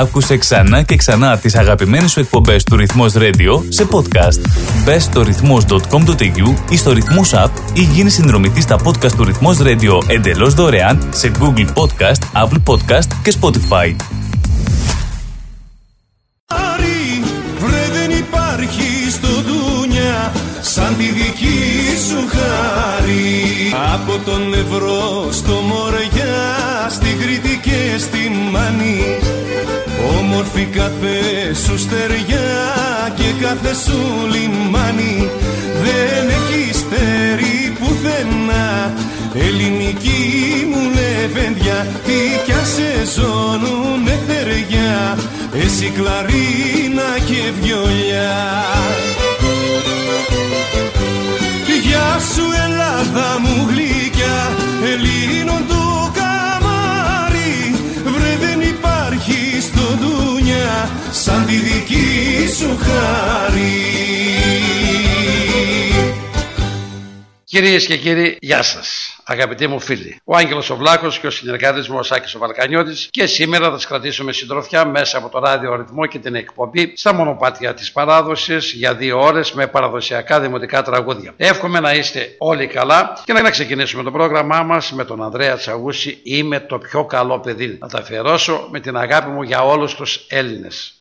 Άκουσε ξανά και ξανά τις αγαπημένες σου εκπομπές του Ρυθμός Radio σε podcast. Μπες στο ρυθμός.com.au ή στο Ρυθμός App ή γίνει συνδρομητής στα podcast του Ρυθμός Radio εντελώς δωρεάν σε Google Podcast, Apple Podcast και Spotify. Βρε δεν υπάρχει στο ντούνια σαν τη δική σου χάρη Από τον Ευρώ στο Μοριά, στη Κρήτη και στη Μάνη Όμορφη κάθε σου στεριά και κάθε σου λιμάνι. Δεν έχει στερή πουθενά. Ελληνική μου λεβέντια Τι κι αν σε ζώνουνε θεριά. Εσύ κλαρίνα και βιολιά. Γεια σου Ελλάδα μου γλυκιά Ελλήνων του ντούνια Σαν τη δική σου χάρη Κυρίες και κύριοι, γεια σας. Αγαπητοί μου φίλοι, ο Άγγελος ο Βλάκος και ο συνεργάτης μου ο Σάκης ο Βαλκανιώτης και σήμερα θα σας κρατήσουμε συντροφιά μέσα από το ράδιο ρυθμό και την εκπομπή στα μονοπάτια της παράδοσης για δύο ώρες με παραδοσιακά δημοτικά τραγούδια. Εύχομαι να είστε όλοι καλά και να ξεκινήσουμε το πρόγραμμά μας με τον Ανδρέα Τσαγούση «Είμαι το πιο καλό παιδί». Να τα αφιερώσω με την αγάπη μου για όλους τους Έλληνες.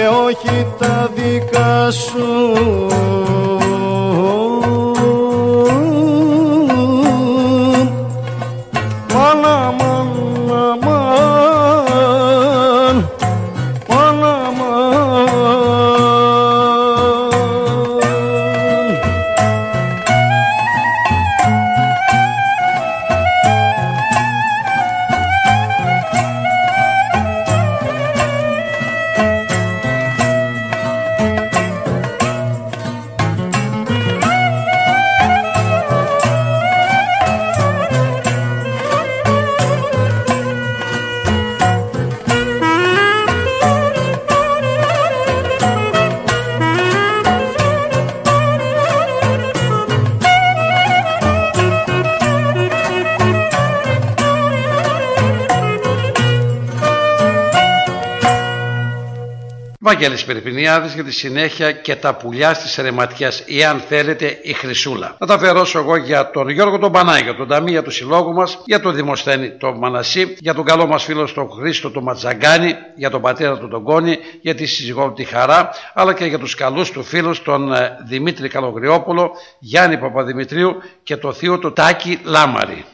Και όχι τα δικά σου Βαγγέλης Περιπινιάδης για τη συνέχεια και τα πουλιά στις ερεματιές ή αν θέλετε η Χρυσούλα. Να τα αφιερώσω εγώ για τον Γιώργο τον Πανάγιο, για τον Ταμία του Συλλόγου μας, για τον Δημοσθένη τον Μανασί, για τον καλό μας φίλο τον Χρήστο τον Ματζαγκάνη, για τον πατέρα του τον Κόνη, για τη σύζυγό του τη Χαρά, αλλά και για τους καλούς του φίλους τον ε, Δημήτρη Καλογριόπουλο, Γιάννη Παπαδημητρίου και το θείο του Τάκη Λάμαρη.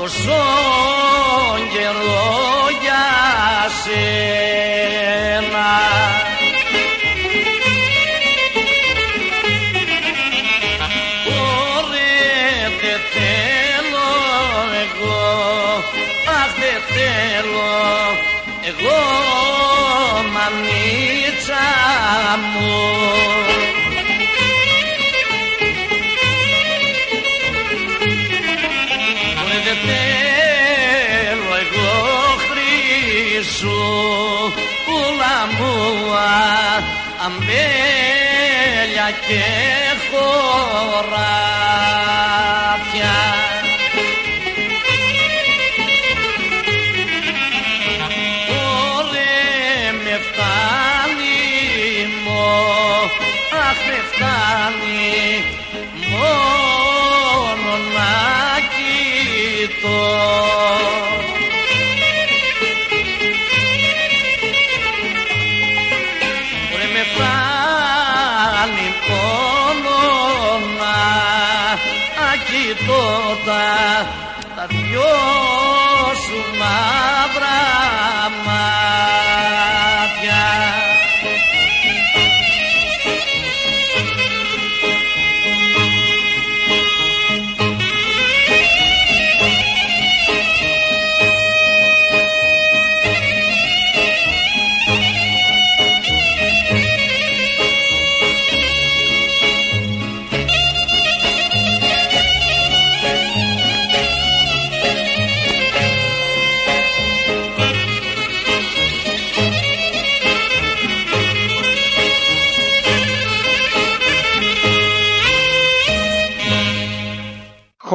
Τόσο καιρό για σένα και χωράφια. Φτάνει μόνο να κοιτώ κοιτώ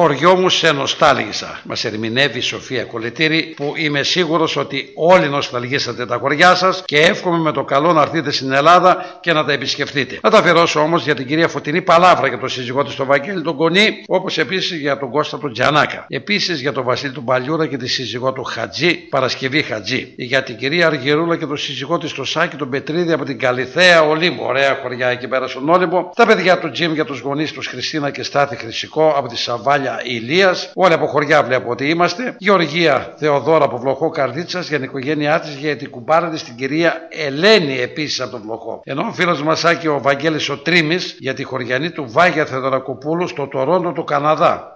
χωριό μου σε νοστάλγησα. Μας ερμηνεύει η Σοφία Κολετήρη, που είμαι σίγουρος ότι όλοι νοσταλγήσατε τα χωριά σας και εύχομαι με το καλό να έρθετε στην Ελλάδα και να τα επισκεφτείτε. Να τα αφιερώσω όμως για την κυρία Φωτεινή Παλάβρα και τον σύζυγό της τον Βαγγέλη τον Κονή, όπως επίσης για τον Κώστα του Τζανάκα. Επίσης για τον Βασίλη του Παλιούρα και τη σύζυγό του Χατζή, Παρασκευή Χατζή. Για την κυρία Αργυρούλα και τον σύζυγό της το Σάκη τον Πετρίδη από την Καλιθέα Ολύμπο. Ωραία χωριά εκεί πέρα στον Όλυμπο. Τα παιδιά του Τζιμ για τους γονείς τους Χριστίνα και Στάθη Χρυσικό από τη Σαβάλια Ηλίας, όλοι από χωριά βλέπω ότι είμαστε. Γεωργία Θεοδόρα από Βλοχό Καρδίτσας για την οικογένειά της, για την κουμπάρα της την κυρία Ελένη επίσης από τον Βλοχό. Ενώ ο φίλος μας Άκη ο Βαγγέλης ο Τρίμης για τη χωριανή του Βάγια Θεοδωρακοπούλου στο Τορόντο του Καναδά.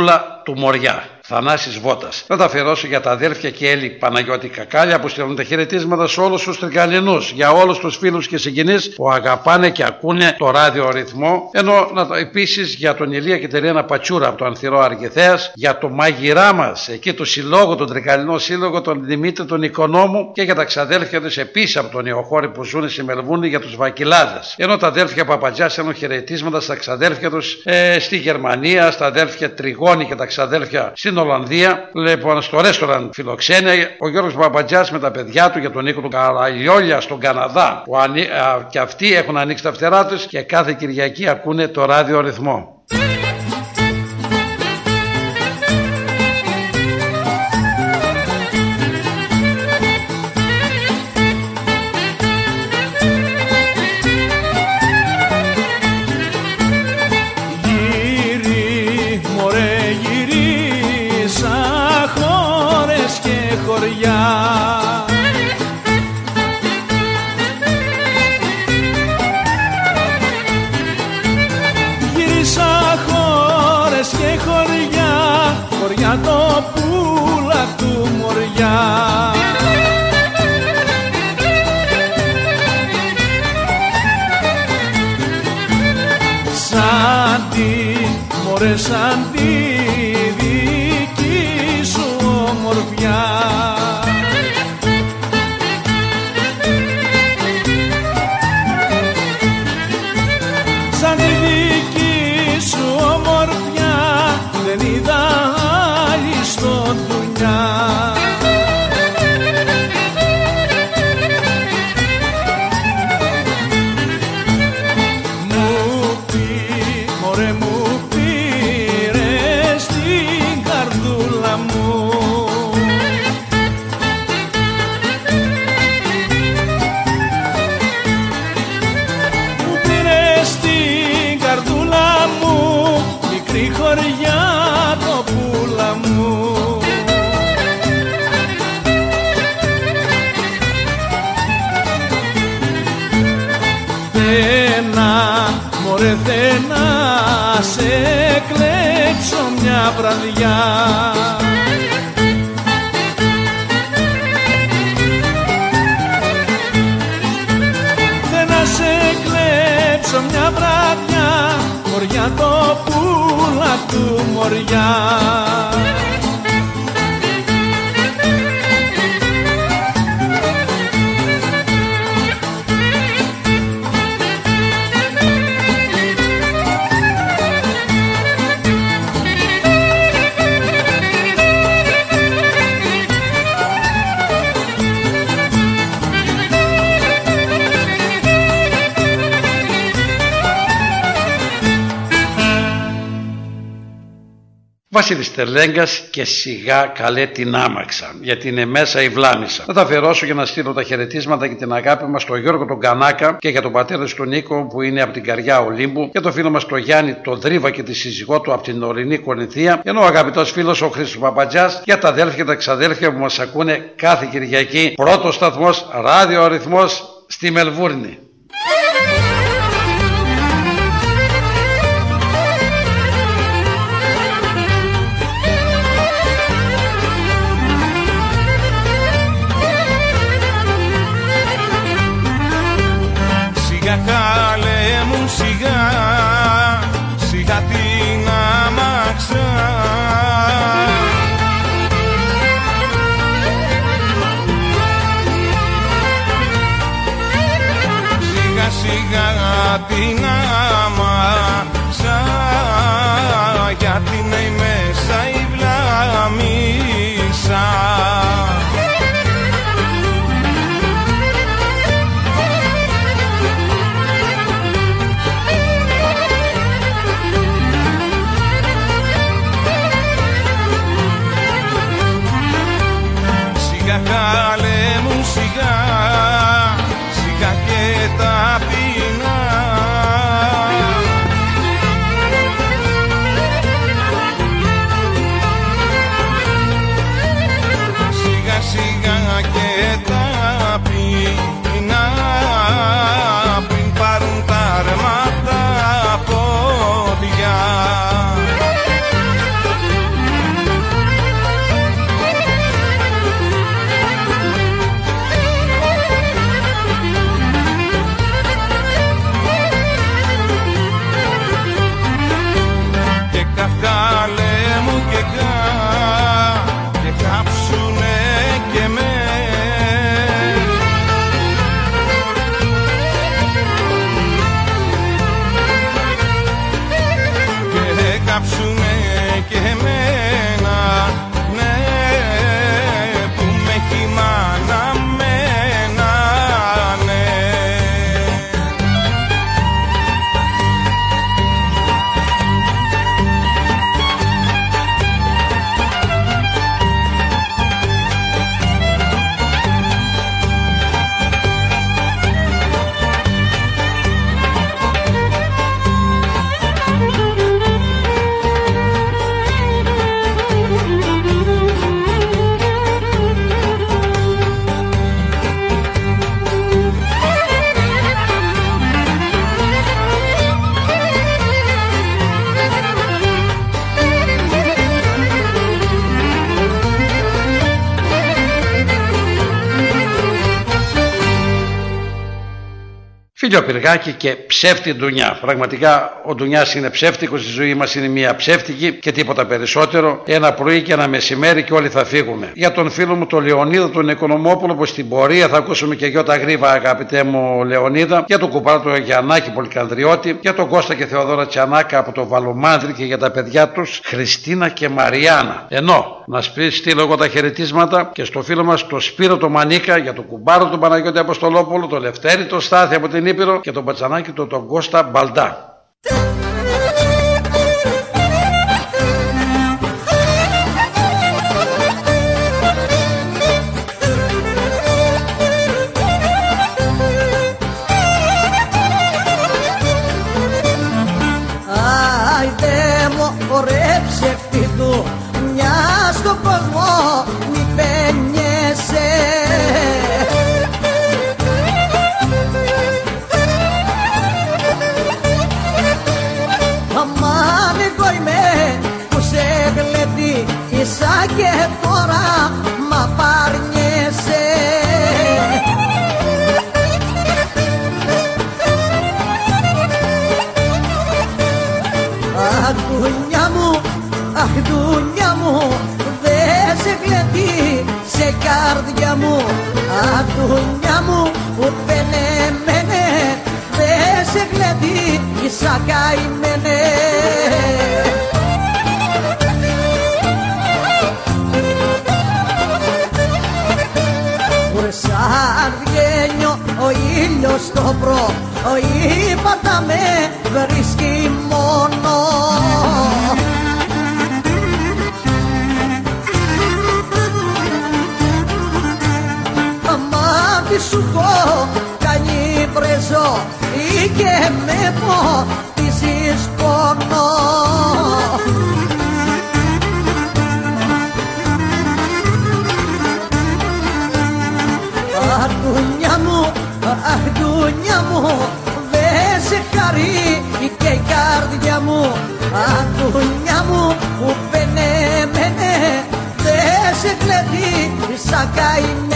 Χώρια το πουλα του Μοριά. Θανάσης Βότας. Θα τα αφιερώσω για τα αδέρφια και Έλλη Παναγιώτη Κακάλια που στέλνουν τα χαιρετίσματα σε όλους τους τρικαλινούς, για όλους τους φίλους και συγγενείς που αγαπάνε και ακούνε το ράδιο ρυθμό, ενώ να, επίσης για τον Ηλία και Τερένα Πατσούρα από το Ανθυρό Αργηθέας, για το μάγειρά μας, εκεί το συλλόγο, τον τρικαλινό σύλλογο, τον Δημήτρη τον Οικονόμου και για τα ξαδέλφια τους επίσης από τον Ιωχώρη που ζουν στη Μελβούνη για τους Βακυλάδες. Ενώ τα αδέρφια Παπατζιά στέλνουν χαιρετίσματα στα ξαδέλφια τους ε, στη Γερμανία, στα αδέρφια Τριγώνη και τα ξαδέλφια στην Ολλανδία. Λοιπόν, στο ρέστοραν φιλοξένια, ο Γιώργος Παπατζάς με τα παιδιά του για τον Νίκο του Καραλιόλια στον Καναδά. Που ανοί... α, και αυτοί έχουν ανοίξει τα φτερά τους και κάθε Κυριακή ακούνε το ράδιο ρυθμό. Μωριά Βασίλης Τερλέγκας και σιγά καλέ την άμαξα, γιατί είναι μέσα η βλάμισα. Θα τα αφιερώσω για να στείλω τα χαιρετίσματα και την αγάπη μας στον Γιώργο τον Κανάκα και για τον πατέρα του τον Νίκο που είναι από την καριά Ολύμπου, για τον φίλο μας τον Γιάννη τον Δρίβα και τη σύζυγό του από την ορεινή Κορινθία, ενώ ο αγαπητός φίλος ο Χρήστος Παπατζάς για τα αδέλφια και τα ξαδέλφια που μας ακούνε κάθε Κυριακή. Πρώτος σταθμός, ράδιο αριθμός στη Μελβούρνη. Άμαξα Σιγά σιγά την άμαξα Γιατί είναι μέσα η βλάμισα Φιλιοπυργάκη και ψεύτη Ντουνιά. Πραγματικά ο Ντουνιάς είναι ψεύτικος, η ζωή μας είναι μια ψεύτικη και τίποτα περισσότερο. Ένα πρωί και ένα μεσημέρι και όλοι θα φύγουμε. Για τον φίλο μου τον Λεωνίδα, τον Οικονομόπουλο, που στην πορεία θα ακούσουμε και Γιώτα Γρήβα, αγαπητέ μου Λεωνίδα. Για τον κουπάρο του Γιαννάκη Πολυκανδριώτη. Για τον Κώστα και Θεοδόρα Τσιανάκα από το Βαλομάνδρη και για τα παιδιά τους Χριστίνα και Μαριάννα. Ενώ να σπί στείλω εγώ τα χαιρετίσματα και στο φίλο μας το Σπύρο το Μανίκα για τον κουμπάρο του Παναγιώτη Αποστολόπουλο, το Λευτέρη το Στάθη από την Ήπειρο και τον Πατσανάκη του τον Κώστα Μπαλντά. Και τώρα μ' απαρνιέσαι Αχ δουνιά μου, αχ δουνιά μου Δε σε γλεντεί σε καρδιά μου. Αχ δουνιά μου που πενεμένε Δε σε γλεντεί ίσα καημένε ήλιος στο προ Ο ύπατα με βρίσκει μόνο. Αμά τι σου πω κάνει πρεζό Ή και με πω μου Δε σε χαρεί και η καρδιά μου. Αχ δουνιά μου που πενεμένε Δε σε κλεβεί σαν καημένε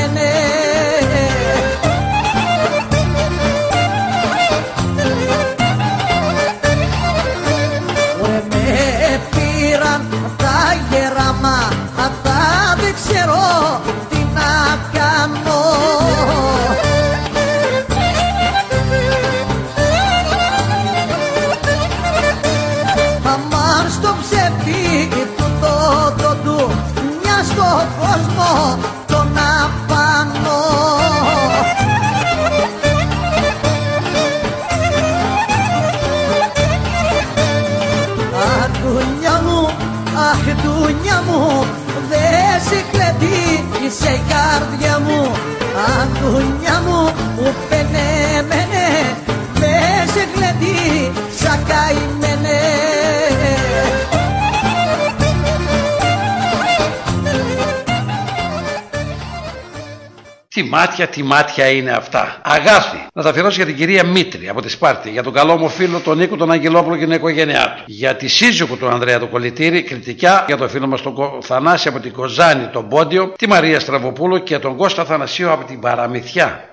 μάτια, τι μάτια είναι αυτά. Αγάπη. Να τα αφιερώσω για την κυρία Μήτρη από τη Σπάρτη. Για τον καλό μου φίλο τον Νίκο τον Αγγελόπουλο και την οικογένειά του. Για τη σύζυγο του Ανδρέα του Κολυτήρη. Κριτικά για τον φίλο μας τον Κο- Θανάση από την Κοζάνη τον Πόντιο. Τη Μαρία Στραβοπούλου και τον Κώστα Θανασίου από την Παραμυθιά.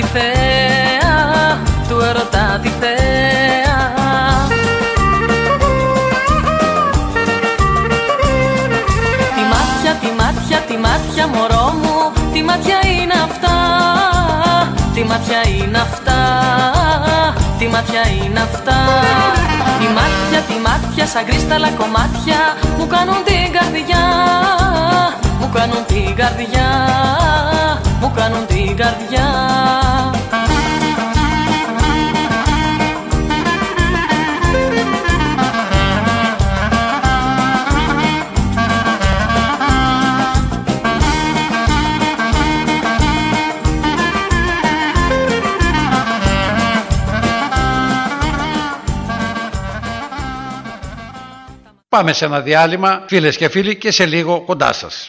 Τη θέα, του ερωτά τη θέα. Τι μάτια, τι μάτια, τι μάτια μωρό μου Τι μάτια είναι αυτά. Τι μάτια είναι αυτά. Τι μάτια είναι αυτά. Τι μάτια, τι μάτια σαν κρίσταλα κομμάτια Μου κάνουν την καρδιά Μου κάνουν την καρδιά Μου κάνουν την καρδιά Πάμε σε ένα διάλειμμα, φίλες και φίλοι, και σε λίγο κοντά σας.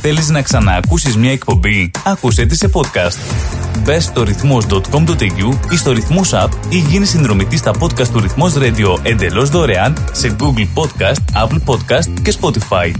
Θέλεις να ξαναακούσεις μια εκπομπή; Άκουσέ τη σε podcast. Μπες στο ρυθμός.com.au ή στο ρυθμός app ή γίνεις συνδρομητής στα podcast του Ρυθμός Radio εντελώς δωρεάν σε Google Podcast, Apple Podcast και Spotify.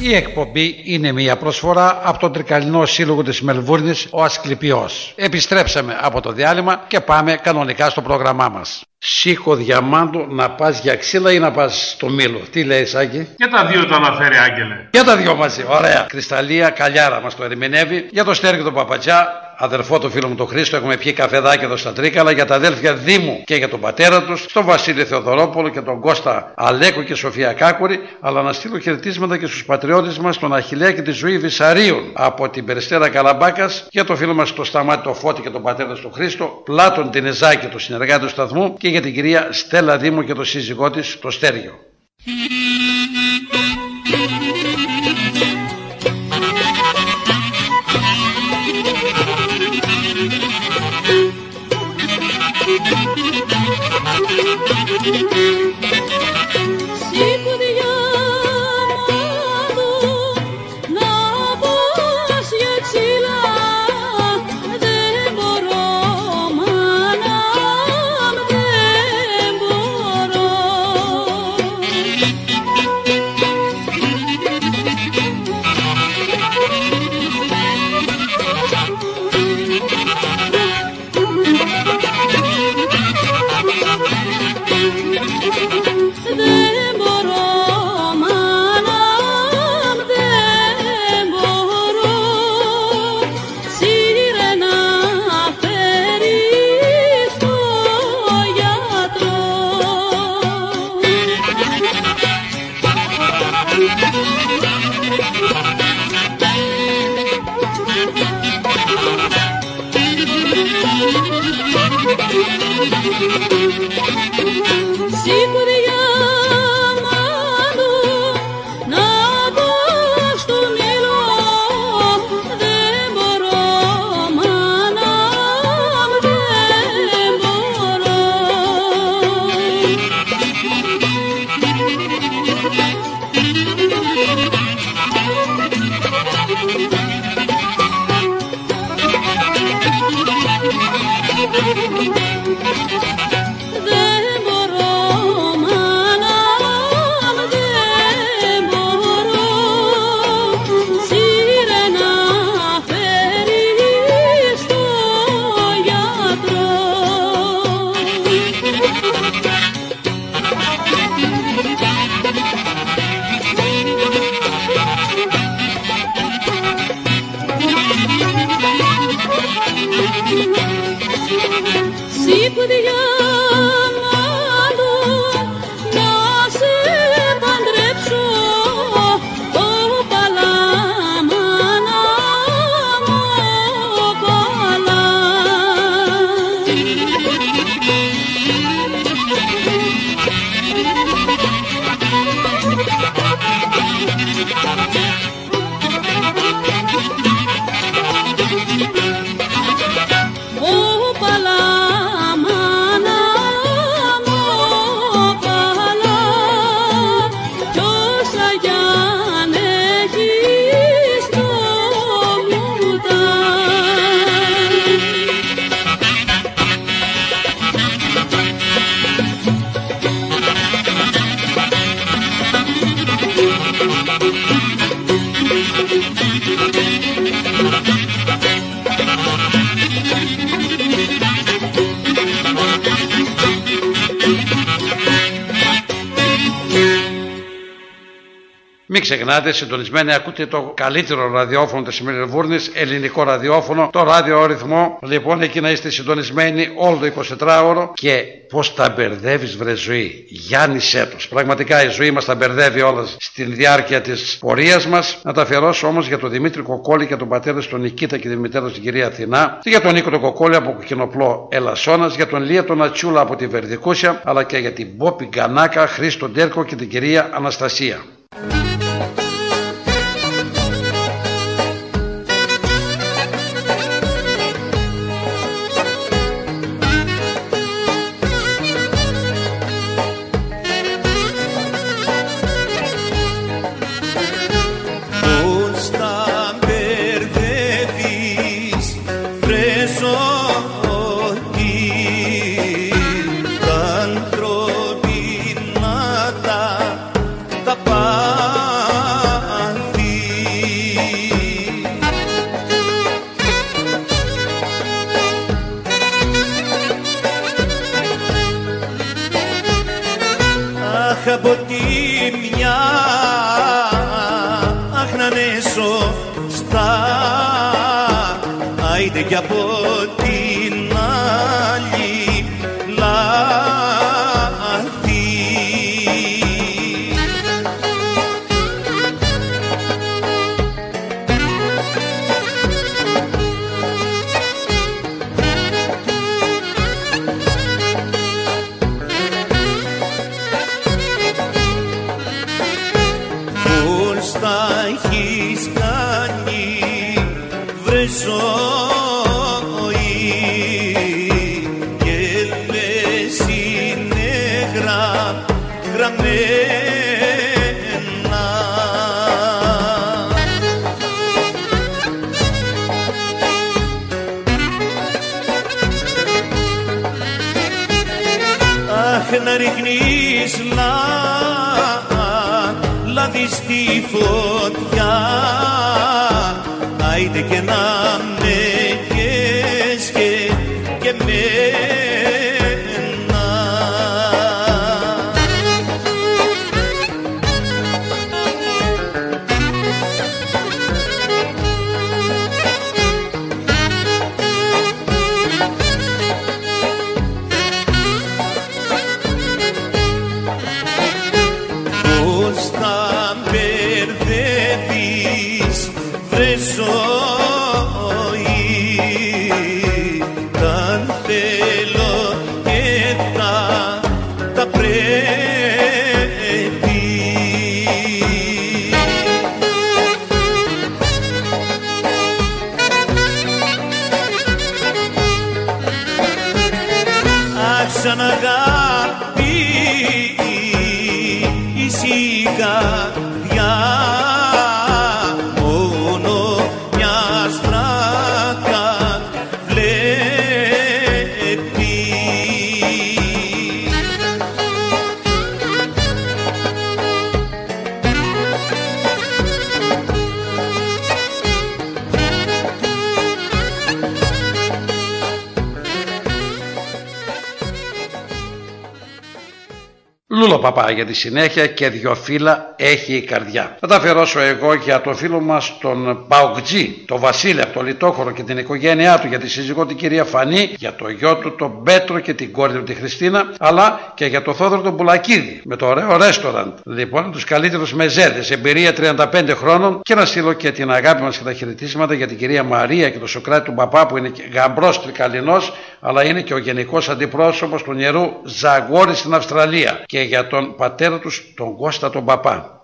Η εκπομπή είναι μια προσφορά από τον Τρικαλινό Σύλλογο της Μελβούρνης, ο Ασκληπιός. Επιστρέψαμε από το διάλειμμα και πάμε κανονικά στο πρόγραμμά μας. Σήκω διαμάντου να πας για ξύλα ή να πας στο μήλο. Τι λέει Σάκη; Και τα δύο τα αναφέρει, Άγγελε. Για τα δυο μαζί, ωραία. Κρυσταλλία, καλιάρα μας το ερμηνεύει. Για το Στέργιο τον Παπατζά, αδερφό του φίλου μου τον Χρήστο, έχουμε πιει καφεδάκι εδώ στα Τρίκαλα. Για τα αδέλφια Δήμου και για τον πατέρα τους, στον Βασίλη Θεοδωρόπουλο και τον Κώστα Αλέκο και Σοφία Κάκουρη. Αλλά να στείλω χαιρετίσματα και στους πατριώτες μας, τον Αχηλέα και τη Ζωή Βυσαρίων από την Περιστέρα Καλαμπάκας. Για το φίλο μας το Σταμάτη το Φώτη και τον πατέρα του Χρήστο. Πλάτων την Εζάκη, το συνεργάτη του σταθμού. Και για την κυρία Στέλλα Δήμου και το σύζυγό της, το Στέργιο. Σήκω ξεχνάτε, συντονισμένοι ακούτε το καλύτερο ραδιόφωνο της Μελβούρνης, ελληνικό ραδιόφωνο, το ράδιο ρυθμό. Λοιπόν, εκεί να είστε συντονισμένοι όλο το 24ωρο και πώς τα μπερδεύεις, βρε ζωή. Γιάννης Σέτος. Πραγματικά η ζωή μας τα μπερδεύει όλα στην διάρκεια της πορείας μας. Να τα αφιερώσω όμως για τον Δημήτρη Κοκόλη και τον πατέρα του τον Νικήτα και τη μητέρα του την κυρία Αθηνά. Και για τον Νίκο τον Κοκόλη από Κοκκινοπλό Ελασσόνας, για τον Λία τον Ατσούλα από τη Βερδικούσια, αλλά και για την Μπόπη Γκανάκα, Χρήστο Ντέρκο και την κυρία Αναστασία. Παπά για τη συνέχεια και δυο φύλλα έχει η καρδιά. Θα τα αφιερώσω εγώ για το φίλο μας τον Παοκτζή, τον Βασίλη από το Λιτόχωρο και την οικογένειά του, για τη σύζυγό την κυρία Φανή, για το γιο του τον Πέτρο και την κόρη του τη Χριστίνα, αλλά και για το Θόδωρο τον Πουλακίδη με το ωραίο ρέστοραντ. Λοιπόν, τους καλύτερους μεζέδες, εμπειρία 35 χρόνων και να στείλω και την αγάπη μας και τα χαιρετίσματα για την κυρία Μαρία και τον Σοκράτη του Παπά που είναι και γαμπρός τρικαλινός, αλλά είναι και ο γενικός αντιπρόσωπος του νερού Ζαγόρι στην Αυστραλία και για τον πατέρα τους τον Κώστα τον Παπά.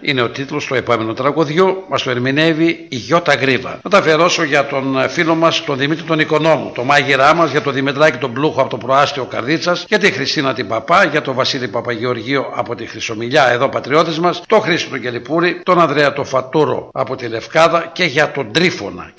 Είναι ο τίτλος του επόμενου τραγουδιού, μας το ερμηνεύει η Γιώτα Γρήβα. Θα τα αφιερώσω για τον φίλο μας, τον Δημήτρη τον Οικονόμου, το μάγειρά μας, για τον Δημητράκη τον Πλούχο από το προάστιο Καρδίτσας, για τη Χριστίνα την Παπά, για τον Βασίλη Παπαγεωργίου από τη Χρυσομιλιά, εδώ πατριώτη μας, τον Χρήστο τον τον Ανδρέα τον Φατούρο από τη Λευκάδα και για τον Τρίφωνα.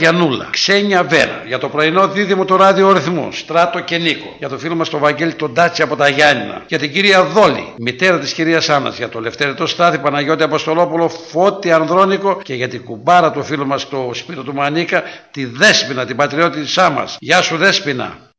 Γιανούλα, Ξένια Βέρα, για το πρωινό δίδυμο του ράδιο ρυθμού, Στράτο και Νίκο, για το φίλο μας τον Βαγγέλη τον Τάτσι από τα Γιάννηνα, για την κυρία Δόλη, μητέρα της κυρίας Άννας, για το Λευτέρετο Στάθη Παναγιώτη Αποστολόπουλο, Φώτη Ανδρώνικο και για την κουμπάρα του φίλου μας το Σπύρο του Μανίκα, τη Δέσπινα, την πατριώτη τη Άμα. Γεια σου Δέσπινα.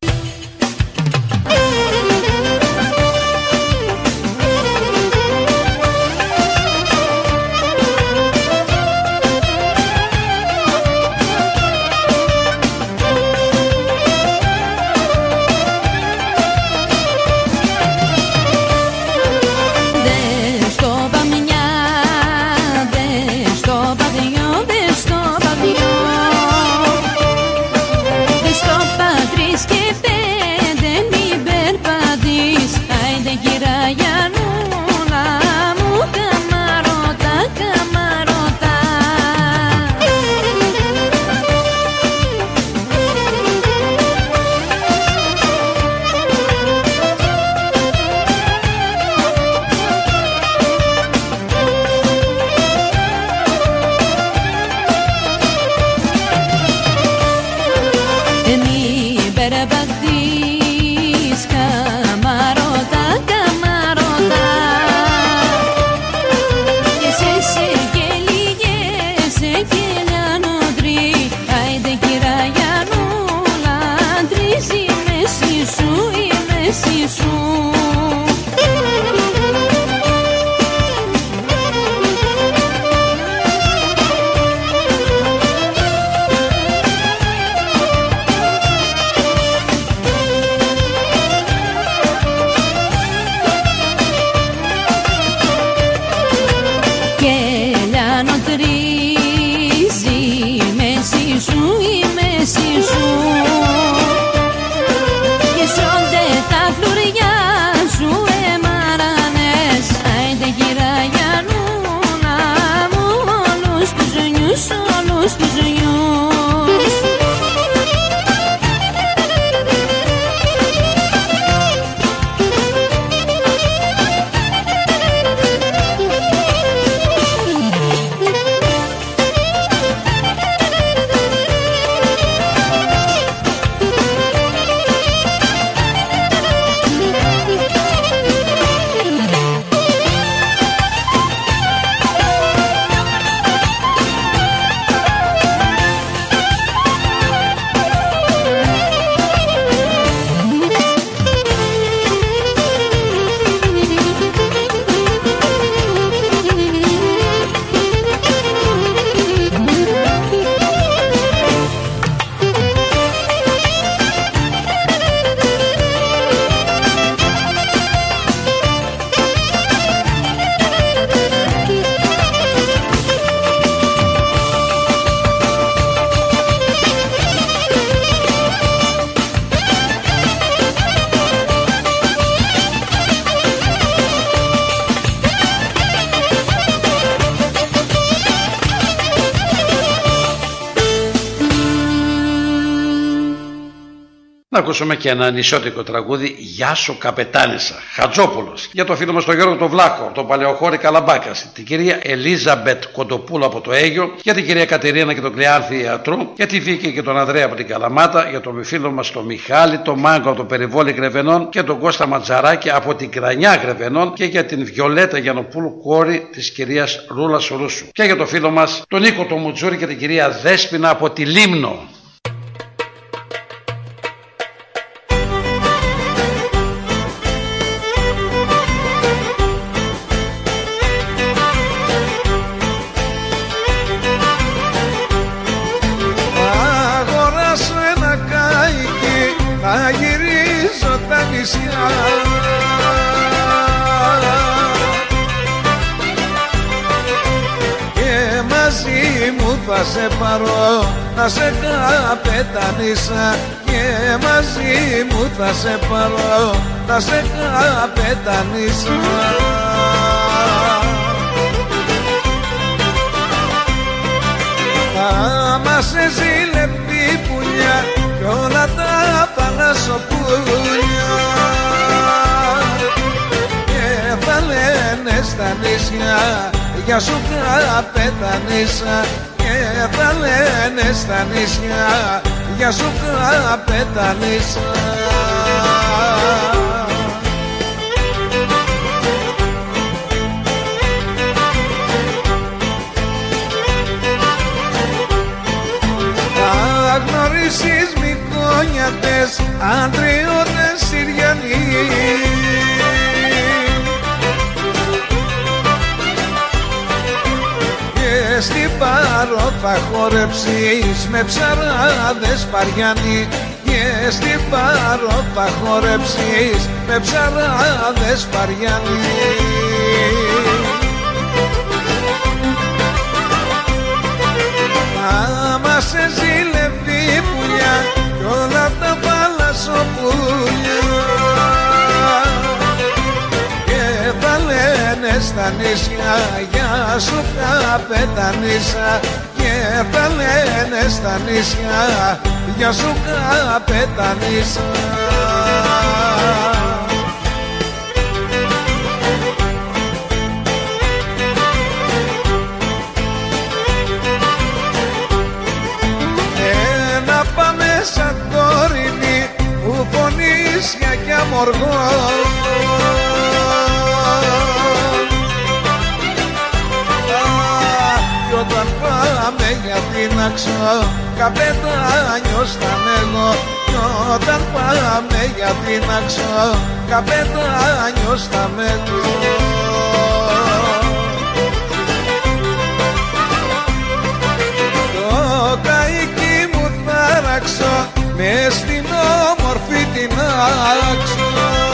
Ακούσουμε και ένα νησιώτικο τραγούδι Γεια σου καπετάνισσα, Χατζόπουλος. Για το φίλο μας τον Γιώργο τον Βλάχο, τον Παλαιοχώρη Καλαμπάκας, την κυρία Ελίζαμπετ Κοντοπούλου από το Αίγιο, για την κυρία Κατερίνα και τον Κλεάνθη Ιατρού, για τη Βίκη και τον Ανδρέα από την Καλαμάτα, για τον φίλο μας τον Μιχάλη, τον Μάγκο από το Περιβόλι Γρεβενών και τον Κώστα Ματζαράκη από την Κρανιά Γρεβενών και για την Βιολέτα Γιανοπούλου, κόρη της κυρίας Ρούλας Ρούσου. Και για το φίλο μας τον Νίκο τον Μουτζούρη και την κυρία Δέσπινα από τη Λίμνο. Καπετανίσα Και μαζί μου θα σε πάρω να σε καπετανίσα. Άμα σε ζηλευτεί πουλιά κι όλα τα παλασοπούλια και θα λένε στα νησιά για σου καπετανίσα και θα λένε στα νησιά για σου καπετανίσα Θα γνωρίσεις μικόνιατες αντριώτες Συριανοί στην Πάρο θα χορεψείς με ψαράδες Παριανοί και στην Πάρο θα χορεψείς με ψαράδες Παριανοί Άμα σε ζηλεύει η πουλιά κι όλα τα παλασοπούλια και θα λένε στα νησιά γεια σου καπετανίσα και θα λένε στα νησιά γεια σου καπετανίσα Ε, να πάμε σαν τόρινη που πονίσια κι αμοργό πάμε για την αξό καπετάνιος θα εγώ. Κι όταν πάμε για την αξό καπετάνιος θα εγώ. Το καίκι μου θα ράξω μες στην όμορφη την άξο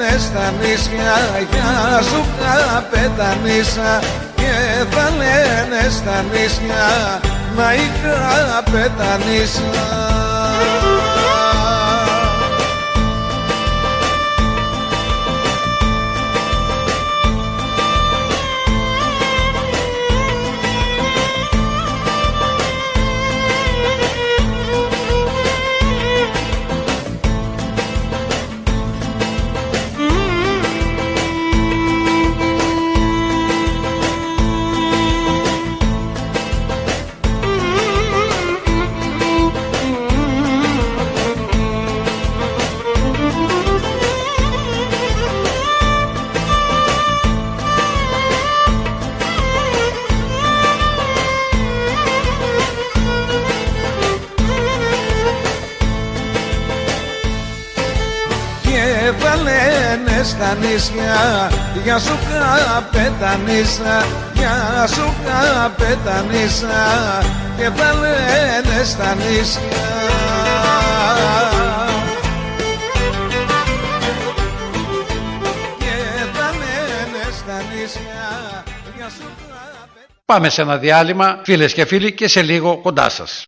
λένε στα νησιά για σου καπετανίσα και θα λένε στα νησιά να η καπετανίσα λένε στα νησιά για σου καπετανίσα για σου καπετανίσα και θα λένε στα νησιά και θα λένε στα νησιά για σου Πάμε σε ένα διάλειμμα, φίλες και φίλοι, και σε λίγο κοντά σας.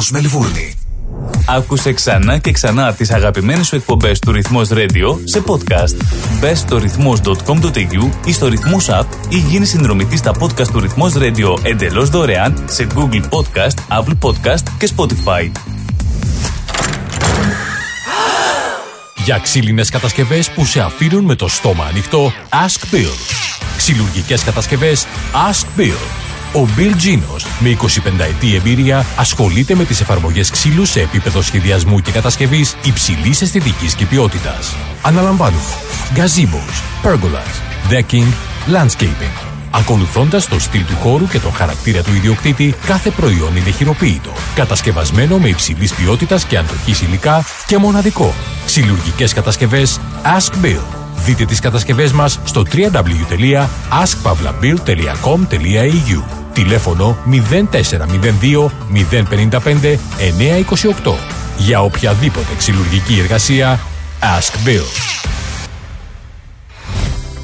Ρυθμός Μελβούρνη. Άκουσε ξανά και ξανά τις αγαπημένες σου εκπομπές του Ρυθμός Radio σε podcast. Μπες στο ρυθμός.com.au ή στο Ρυθμός App ή γίνει συνδρομητής στα podcast του Ρυθμός Radio εντελώς δωρεάν σε Google Podcast, Apple Podcast και Spotify. Για ξύλινες κατασκευές που σε αφήνουν με το στόμα ανοιχτό, Ask Bill. Ξυλουργικές κατασκευές, Ask Bill. Ο Bill Genos, με 25 ετή εμπειρία, ασχολείται με τις εφαρμογές ξύλου σε επίπεδο σχεδιασμού και κατασκευής υψηλής αισθητικής και ποιότητας. Αναλαμβάνουμε gazebos, pergolas, decking, landscaping. Ακολουθώντας το στυλ του χώρου και τον χαρακτήρα του ιδιοκτήτη, κάθε προϊόν είναι χειροποίητο. Κατασκευασμένο με υψηλής ποιότητας και αντοχής υλικά και μοναδικό. Συλλουργικές κατασκευές Ask Bill. Δείτε τις κατασκευές μας στο www.askpavlabill.com.au Τηλέφωνο 0402 055 928 Για οποιαδήποτε ξυλουργική εργασία Ask Bill.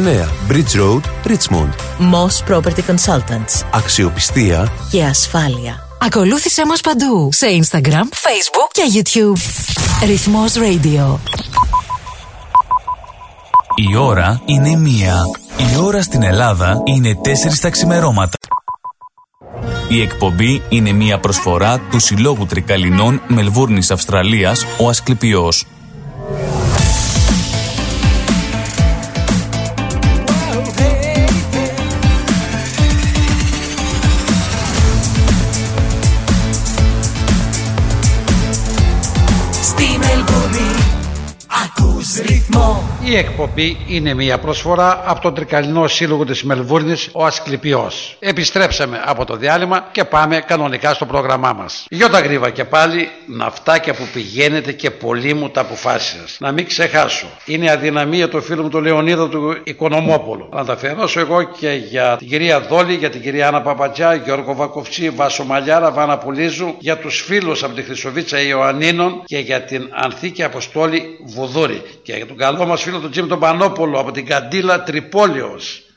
Bridge Road, Richmond. Moss Property Consultants. Αξιοπιστία Και ασφάλεια. Ακολούθησέ μας παντού σε Instagram, Facebook και YouTube. Ρυθμός Radio. Η ώρα είναι μία. Η ώρα στην Ελλάδα είναι τέσσερις τα ξημερώματα. Η εκπομπή είναι μία προσφορά του Συλλόγου Τρικαλινών Μελβούρνης Αυστραλίας, ο Ασκληπιός. Η εκπομπή είναι μια προσφορά από τον Τρικαλινό Σύλλογο της Μελβούρνης, ο Ασκληπιός. Επιστρέψαμε από το διάλειμμα και πάμε κανονικά στο πρόγραμμά μας. Γιώτα Γρήβα και πάλι, ναυτάκια που πηγαίνετε και πολύ μου τα αποφάσεις σας. Να μην ξεχάσω, είναι αδυναμία του φίλου μου του Λεωνίδα του Οικονομόπουλου. Να τα αφιερώσω εγώ και για την κυρία Δόλη, για την κυρία Άννα Παπατζιά, Γιώργο Βακοφτσί, Βάσο Μαλιάρα, Βάνα Πουλίζου, για τους φίλους από τη Χρυσοβίτσα Ιωαννίνων και για την Ανθήκη Αποστόλη Βουδούρη και για τον καλό μας φίλο τον Τζίμ τον Πανόπουλο από την Καντήλα Τρυπόλεως.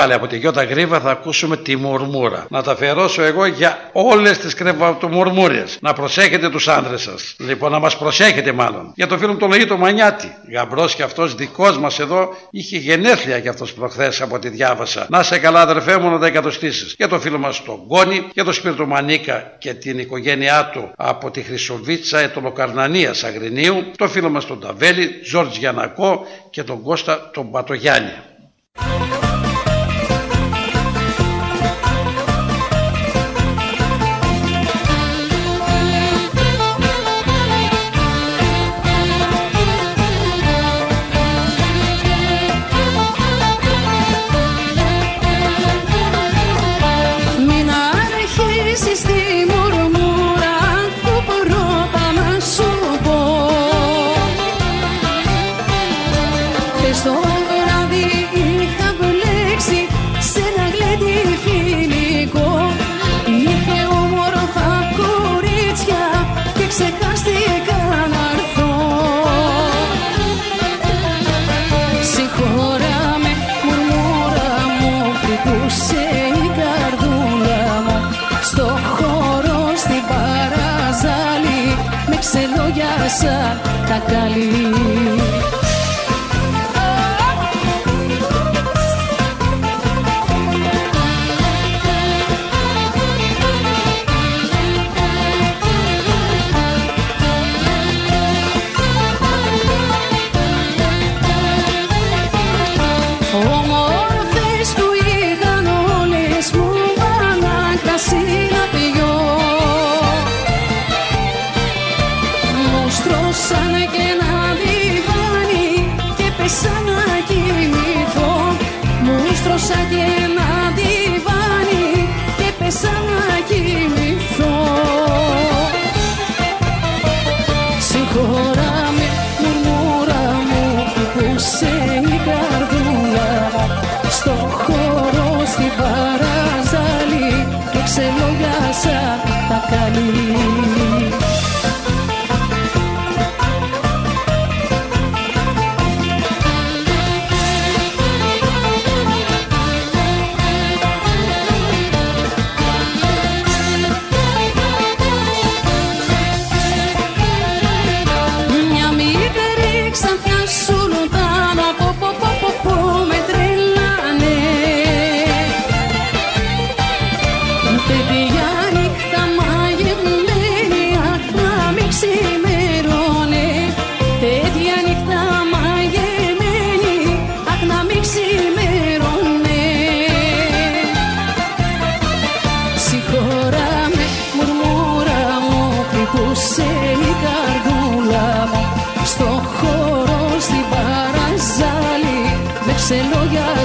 Πάλι από τη Γιώτα Γρήβα θα ακούσουμε τη μουρμούρα. Να τα αφιερώσω εγώ για όλες τις κρεβατομουρμούριες. Να προσέχετε τους άντρε σας. Λοιπόν, να μας προσέχετε μάλλον. Για το φίλο μου το Λογίτο Μανιάτη. Γαμπρός και αυτός δικός μας εδώ είχε γενέθλια κι αυτός προχθές από τη διάβασα. Να σε καλά, αδερφέ μου, να τα εκατοστήσει. Για το φίλο μας τον Γκόνη, για το Σπίρτο Μανίκα και την οικογένειά του από τη Χρυσοβίτσα Ετολοκαρνανία Αγρινίου. Το φίλο μας τον Ταβέλη, Ζόρτζ Γιανακό και τον Κώστα τον Πατογιάννη. Ξελόγιασα τα καλή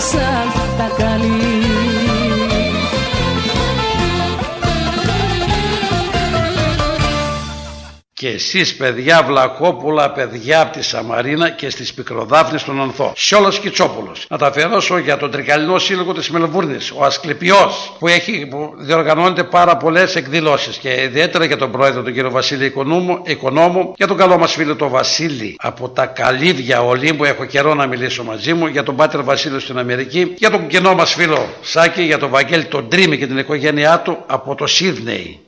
Some. Και εσείς παιδιά Βλακόπουλα, παιδιά από τη Σαμαρίνα και στις Πικροδάφνες των Ανθό. Σιόλος Κιτσόπουλος. Να τα αφιερώσω για τον Τρικαλινό Σύλλογο της Μελβούρνης, ο Ασκληπιός, που, έχει, που διοργανώνεται πάρα πολλές εκδηλώσεις και ιδιαίτερα για τον πρόεδρο τον κύριο Βασίλη Οικονόμου, Οικονόμου για τον καλό μας φίλο τον Βασίλη από τα Καλύβια Ολύμπου, έχω καιρό να μιλήσω μαζί μου, για τον Πάτερ Βασίλειο στην Αμερική, για τον κοινό μας φίλο Σάκη, για τον Βαγγέλη τον Τρίμη και την οικογένειά του από το Σίδνεϊ.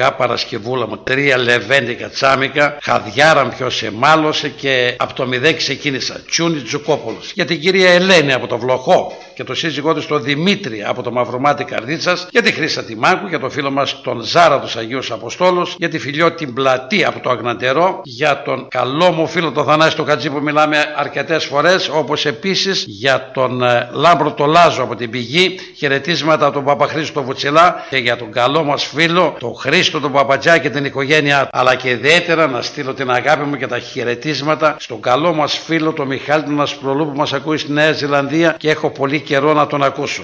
Σιγά σιγά Παρασκευούλα μου τρία λεβέντικα τσάμικα Χαϊδιάρα μου ποιο σε μάλωσε και από το μηδέν ξεκίνησα. Τσούνι Τζουκόπουλος. Για την κυρία Ελένη από το Βλοχό και το σύζυγό της τον Δημήτρη από το Μαυρομάτι Καρδίτσας Για τη Χρήστα Τιμάκου, για το φίλο μας τον Ζάρα τους Αγίους Αποστόλους Για τη φιλιό την Πλατή από το Αγναντερό Για τον καλό μου φίλο τον Θανάση τον Κατζή που μιλάμε αρκετές φορές Όπως επίσης για τον ε, Λάμπρο το Λάζο από την Πηγή Χαιρετίσματα από τον Παπαχρήστο Βουτσιλά και για τον καλό μας φίλο τον Χρήστο τον Παπατζά και την οικογένειά του. Αλλά και ιδιαίτερα να στείλω την αγάπη μου και τα χαιρετίσματα στον καλό μας φίλο τον Μιχάλη τον Ασπρολού που μας ακούει στη Νέα Ζηλανδία και έχω πολύ καιρό να τον ακούσω.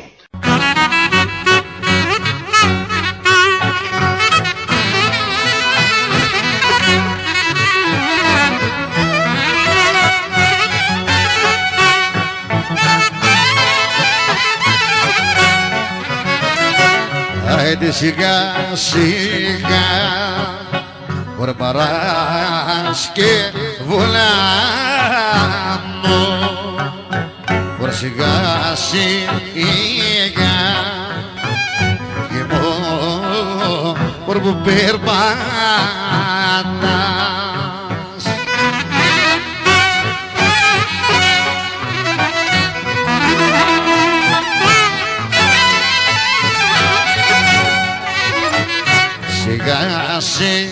Άιντε σιγά σιγά Παρασκευούλα μου Σιγά σιγά και μόνο που περπατάς Σιγά σιγά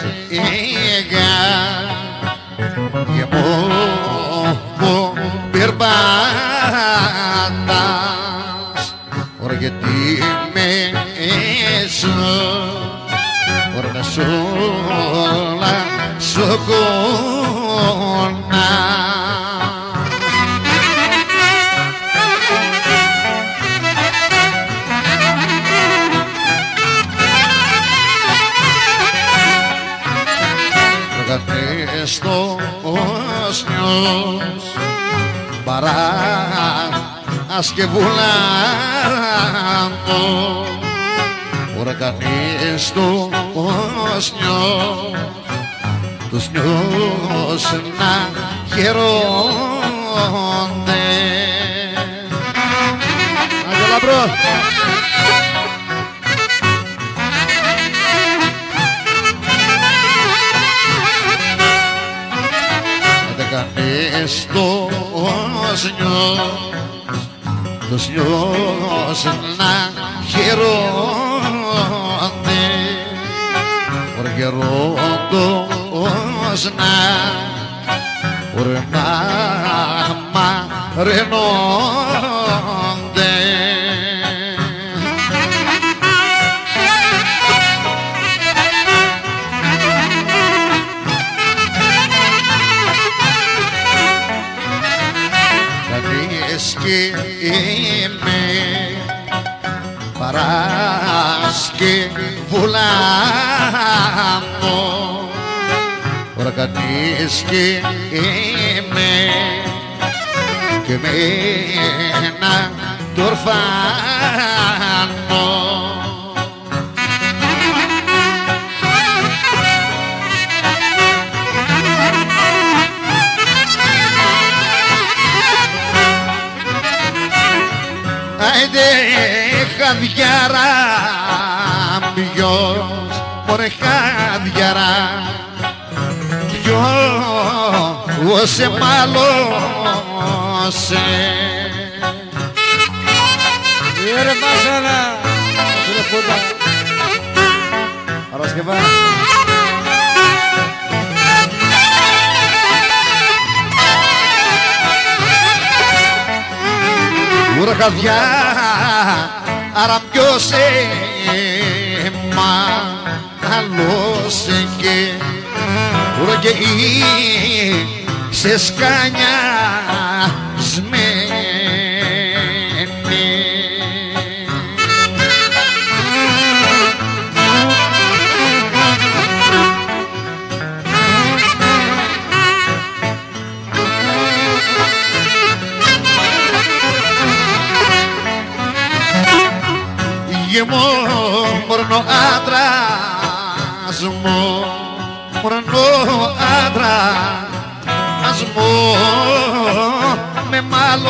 και μόνο που περπατάς Ωρα γιατί μέσα Ωρα να σ' όλα σοκόνα Κατέστος νιός Παράσκευούλα μου Ωρα κανείς τους νιός τους νιός να χαιρόνται Άντε λαμπρό Δεν κανείς τους νιός τους νιός να χαιρόνται Ωρα γερόντος να Ωρα να μαρενόνται Κανείς και Παρασκευούλα μου Ωρα κανείς και είμαι και εμένα το ορφάνο Άιντε χαδιάρα ποιος μωρέ χαδιάρα ποιος σε μάλωσε Ρε Βάσανα Ρε φούτα Παρασκευά. Ούρα χαδιά άρα ποιος σε μάλωσε και ούρα και σε σκάνια μωρνό άντρας μου μωρνό άντρας μου με μάλωσε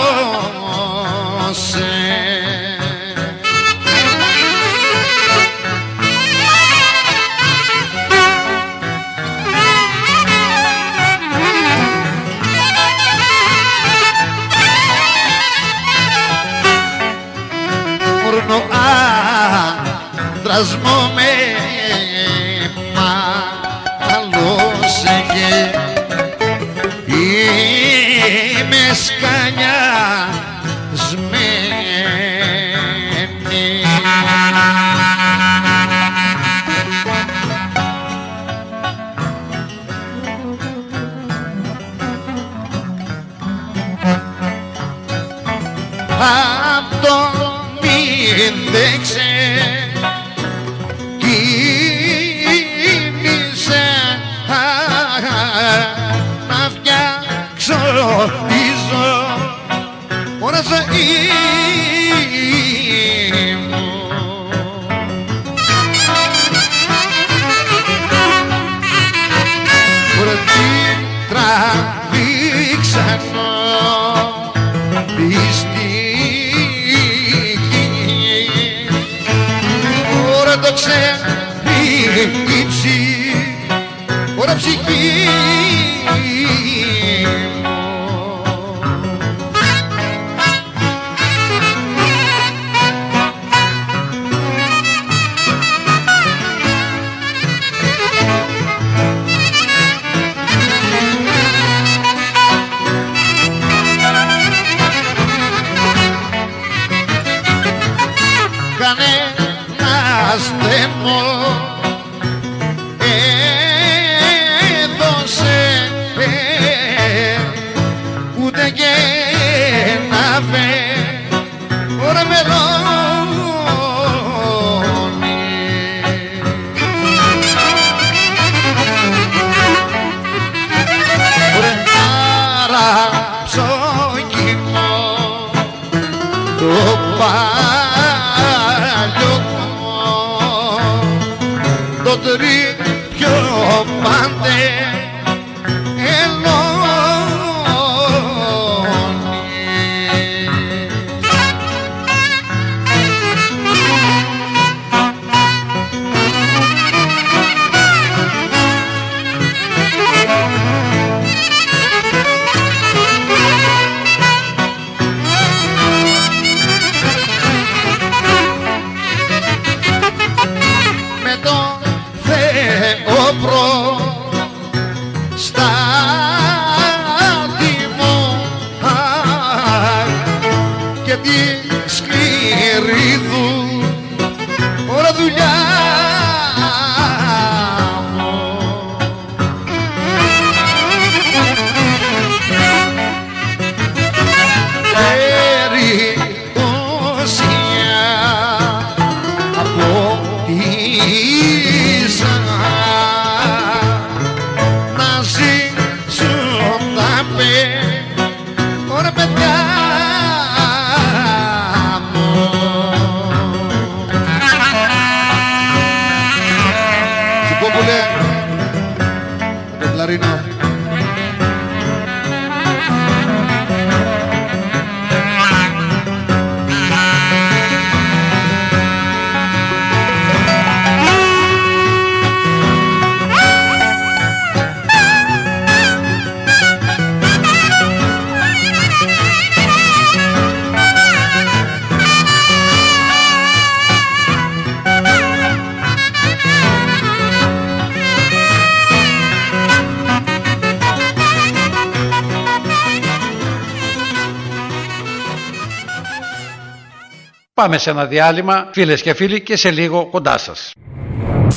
Πάμε σε ένα διάλειμμα, φίλες και φίλοι, και σε λίγο κοντά σας.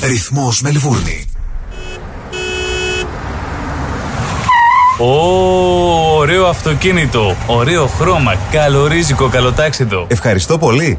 Ρυθμός Μελβούρνη. Ω, ωραίο αυτοκίνητο, ωραίο χρώμα, καλορίζικο καλοτάξιδο. Ευχαριστώ πολύ.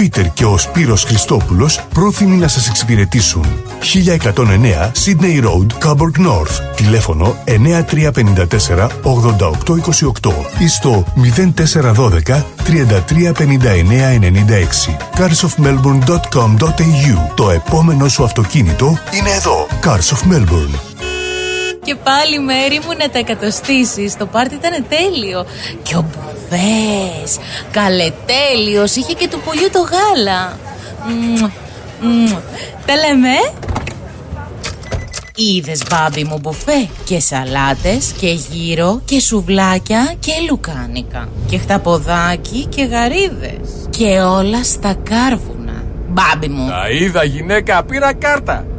Ο Πίτερ και ο Σπύρος Χριστόπουλος πρόθυμοι να σας εξυπηρετήσουν. 1109 Sydney Road, Coburg North. Τηλέφωνο 9354 8828 ή στο 0412 3359 96. carsofmelbourne.com.au Το επόμενο σου αυτοκίνητο είναι εδώ. Cars of Melbourne. Και πάλι μέρη μου να τα εκατοστήσεις. Το πάρτι ήταν τέλειο. Και ο Μπουβές, καλετέλειος, είχε και του πουλιού το γάλα. Μμμ, μμμ. Τα λέμε. Είδες μπάμπι μου μπουφέ και σαλάτες και γύρο και σουβλάκια και λουκάνικα και χταποδάκι και γαρίδες και όλα στα κάρβουνα. Μπάμπι μου. Τα είδα γυναίκα, πήρα κάρτα.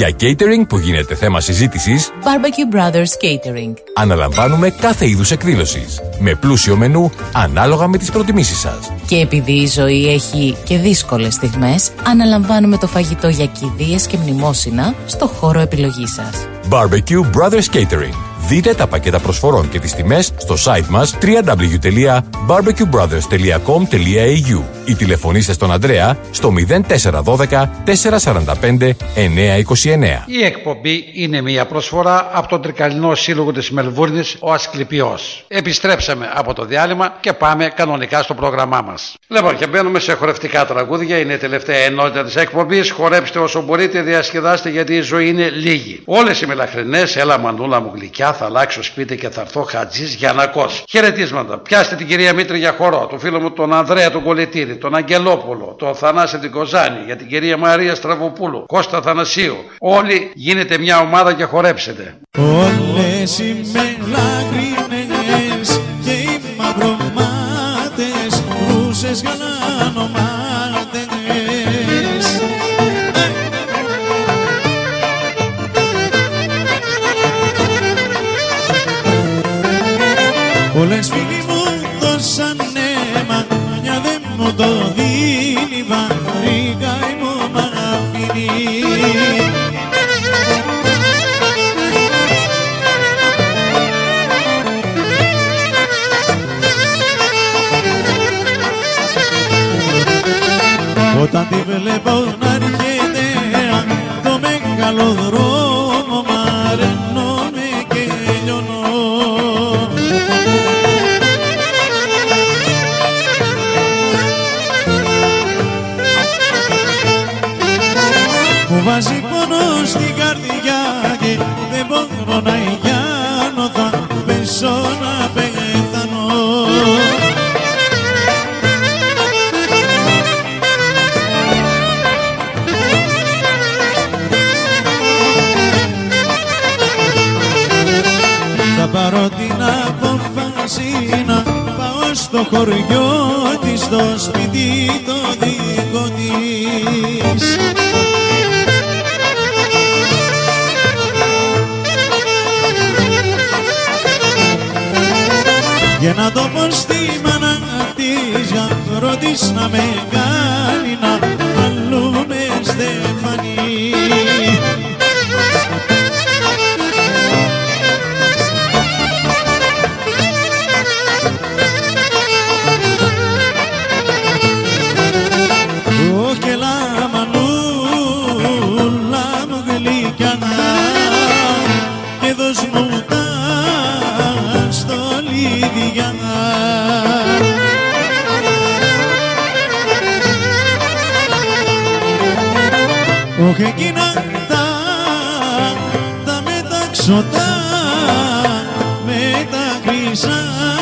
Για catering που γίνεται θέμα συζήτησης, Barbecue Brothers Catering. αναλαμβάνουμε κάθε είδους εκδήλωσης. Με πλούσιο μενού ανάλογα με τις προτιμήσεις σας. Και επειδή η ζωή έχει και δύσκολες στιγμές, αναλαμβάνουμε το φαγητό για κηδείες και μνημόσυνα στο χώρο επιλογής σας. Barbecue Brothers Catering. Δείτε τα πακέτα προσφορών και τις τιμές στο site μας www.barbecuebrothers.com.au ή τηλεφωνήστε στον Ανδρέα στο 0412 445 929. Η εκπομπή είναι μια προσφορά από τον Τρικαλινό Σύλλογο της Μελβούρνης, ο Ασκληπιός. Επιστρέψαμε από το διάλειμμα και πάμε κανονικά στο πρόγραμμά μας. Λοιπόν και μπαίνουμε σε χορευτικά τραγούδια, είναι η τελευταία ενότητα της εκπομπής. Χορέψτε όσο μπορείτε, διασκεδάστε γιατί η ζωή είναι λίγη. Όλες οι μελαχρινές, έλα μανούλα μου γλυκιά, θα αλλάξω σπίτι και θα έρθω χατζής Γιανακός. Χαιρετίσματα. Πιάστε την κυρία Μήτρη για χορό, το φίλο μου τον Ανδρέα τον Κολετήρη, τον Αγγελόπουλο, τον Θανάση την Κοζάνη, για την κυρία Μαρία Στραβοπούλου, Κώστα Θανασίου. Όλοι γίνετε μια ομάδα και χορέψετε. Όλες οι μελαχρινές και οι μαυρομάτες ρούσες γαλανομάτες Όταν τη βλέπω να έρχεται το μεγάλο χωριό της, στο σπίτι το δικό της. Για να το πω στη μάνα της για ρωτής να με κάνει να αλλούμε στεφανή. Όχι εκείνα τα, τα μεταξωτά με τα χρυσά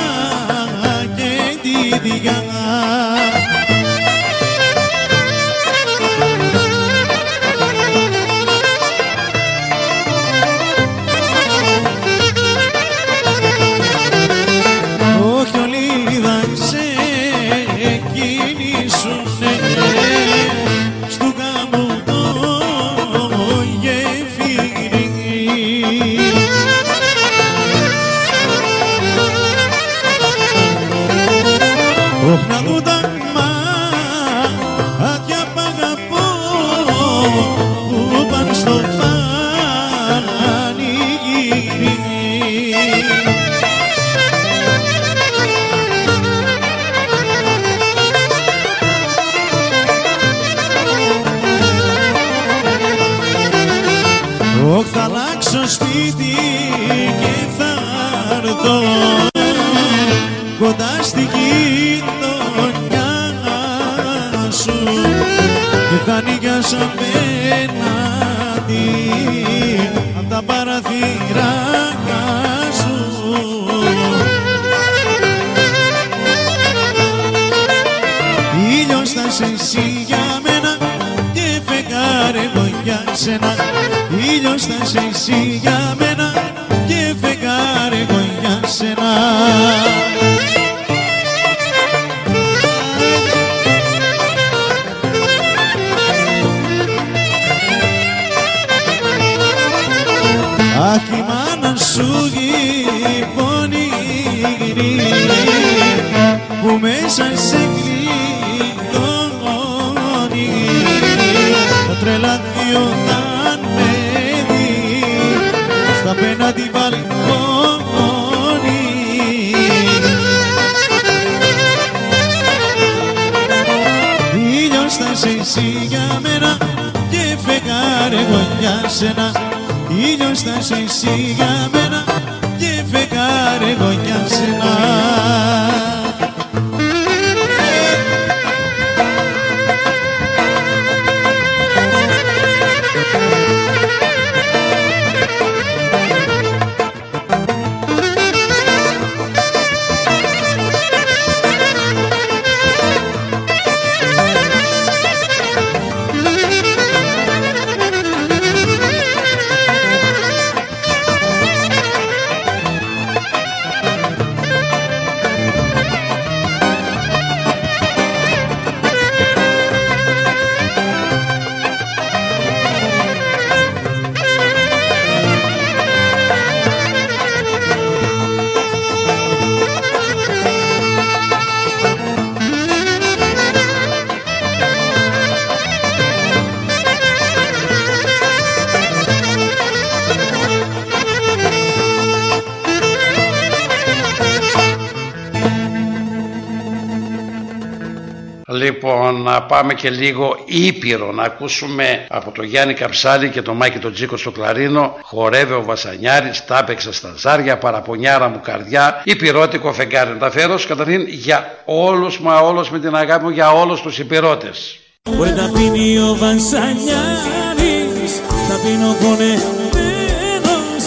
πάμε και λίγο Ήπειρο, να ακούσουμε από τον Γιάννη Καψάλη και τον Μάκη τον Τζίκο στο κλαρίνο. Χορεύει ο Βασανιάρης, τα έπαιξα στα ζάρια, παραπονιάρα μου καρδιά, Υπηρώτικο φεγγάρι. Να τα φέρω καταρχήν για όλους, μα όλους με την αγάπη μου, για όλους τους Υπηρώτες. Μπορεί να πίνει ο Βασανιάρης Να πίνω πονεμένος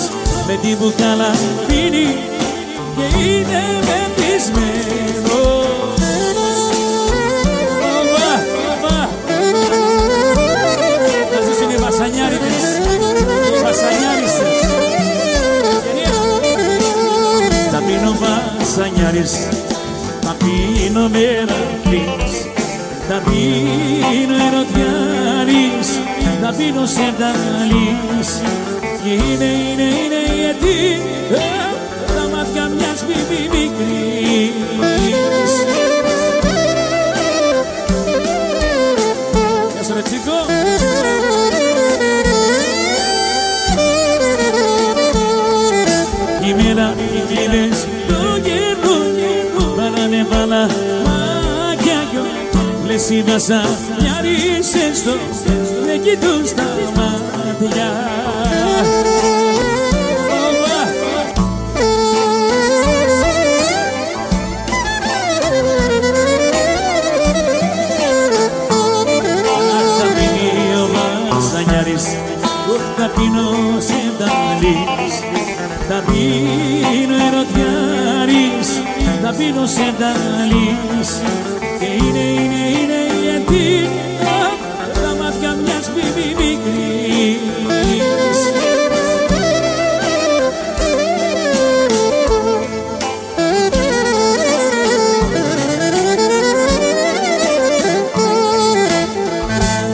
Με την μπουκάλα πίνει Και είναι μεθυσμένος Βασανιάρης Θα πίνω μερακλής θα πίνω ερωτιάρης, θα πίνω σενταλής Και είναι, είναι, είναι γιατί α, τα μάτια μιας μπιμπι μικρής Λες οι βασανιάρισες στο Δεν κοιτούν τα μάτια. Ωπα. Θα πίνει ο βασανιάρης Θα πίνω σενταλής Θα πίνω ερωτιάρης Θα πίνω σενταλής Και είναι, είναι, είναι γιατί α, Τα μάτια μιας μπιμπι μικρής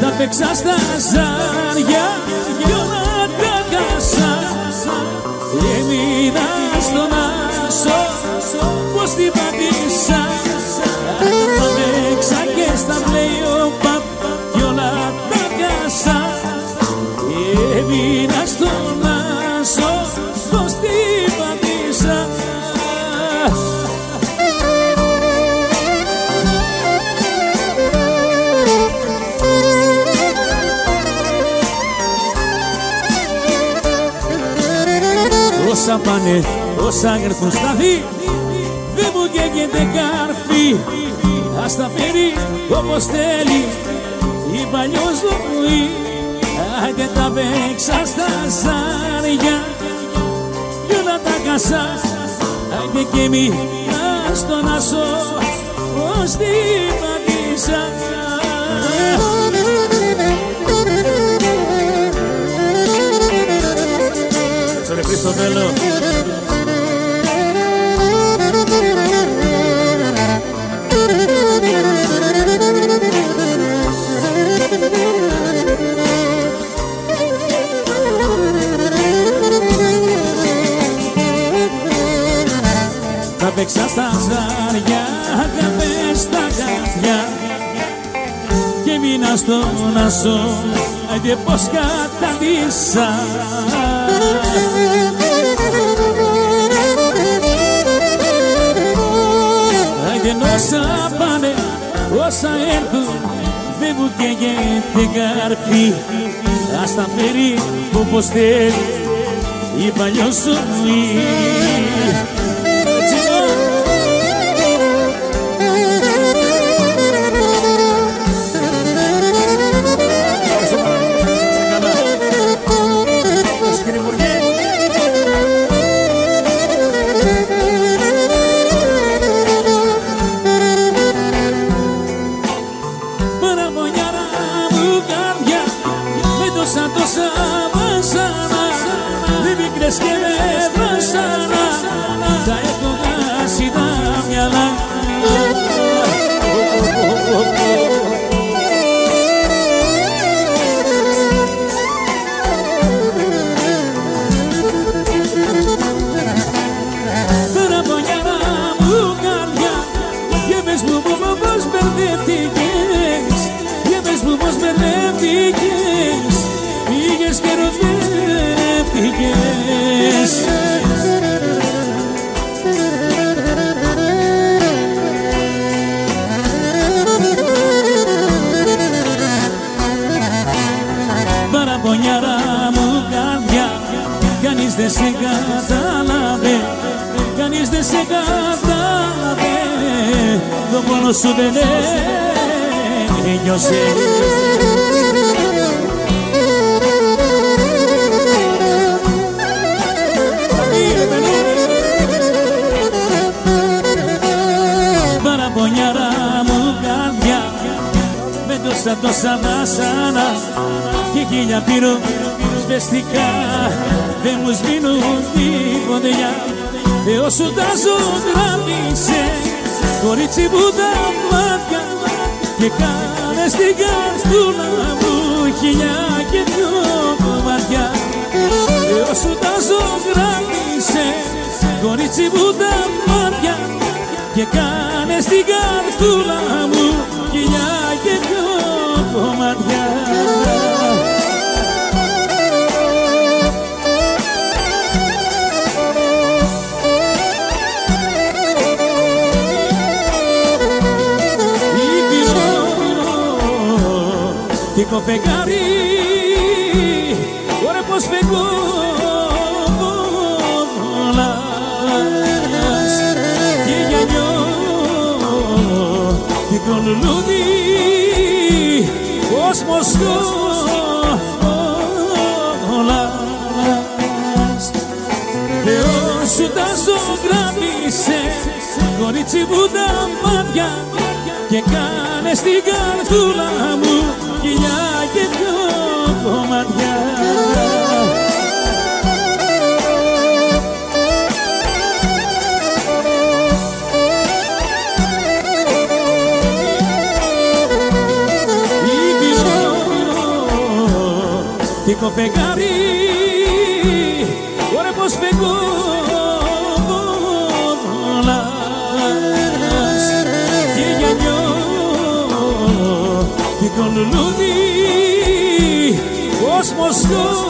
Τα παίξας στα ζάρια κι όλα τα κάσα Έμεινα στον άσο πως την πατήσας Όσα πάνε, όσα έρθουν στα δι Δεν μου καίγεται καρφί Ας τα φέρει όπως θέλει. Η παλιός ζωή Άντε τα παίξα στα ζάρια. Κι όλα τα κασά Άντε και μη στον ασώ Ως την πατήσα Έτσι ρε Χρήστο θέλω Θα παίξα στα ζάρια, αγάπες στα καρδιά και μείνα στον ασώ, άντε πως καταντήσα. Όσα πάνε, όσα έρθουν, δεν μου καίγεται καρφί Ας τα φέρει όπως θέλει η παλιό ζωή κανείς δεν σε κατάλαβε το πόνο σου δεν ένιωσε. Παραπονιάρα μου καρδιά με τόσα τόσα βάσανα και χίλια πύρω σβεστικά δεν μου σβήνουν τη φωτιά Θεός σου τα ζωγράφισε κορίτσι μου τα μάτια και κάνε στην καρδούλα μου χιλιά και δυο κομμάτια. Θεός σου τα ζωγράφισε κορίτσι μου τα μάτια και κάνε στην καρδούλα μου χιλιά Τι κοπεγάρι, ωραία πως φεγγόλας Και γιανιό, τι κολουλούδι, πως μοσχόλας Θεός σου τα ζωγράφισε, κορίτσι μου τα μάτια. Και κάνε στην καρδούλα μου κοιλιά Τι κοπεγάρι, ωραία πως φεγγόλας και γιανιό τι κολουλούδι. Πως μοσχόλας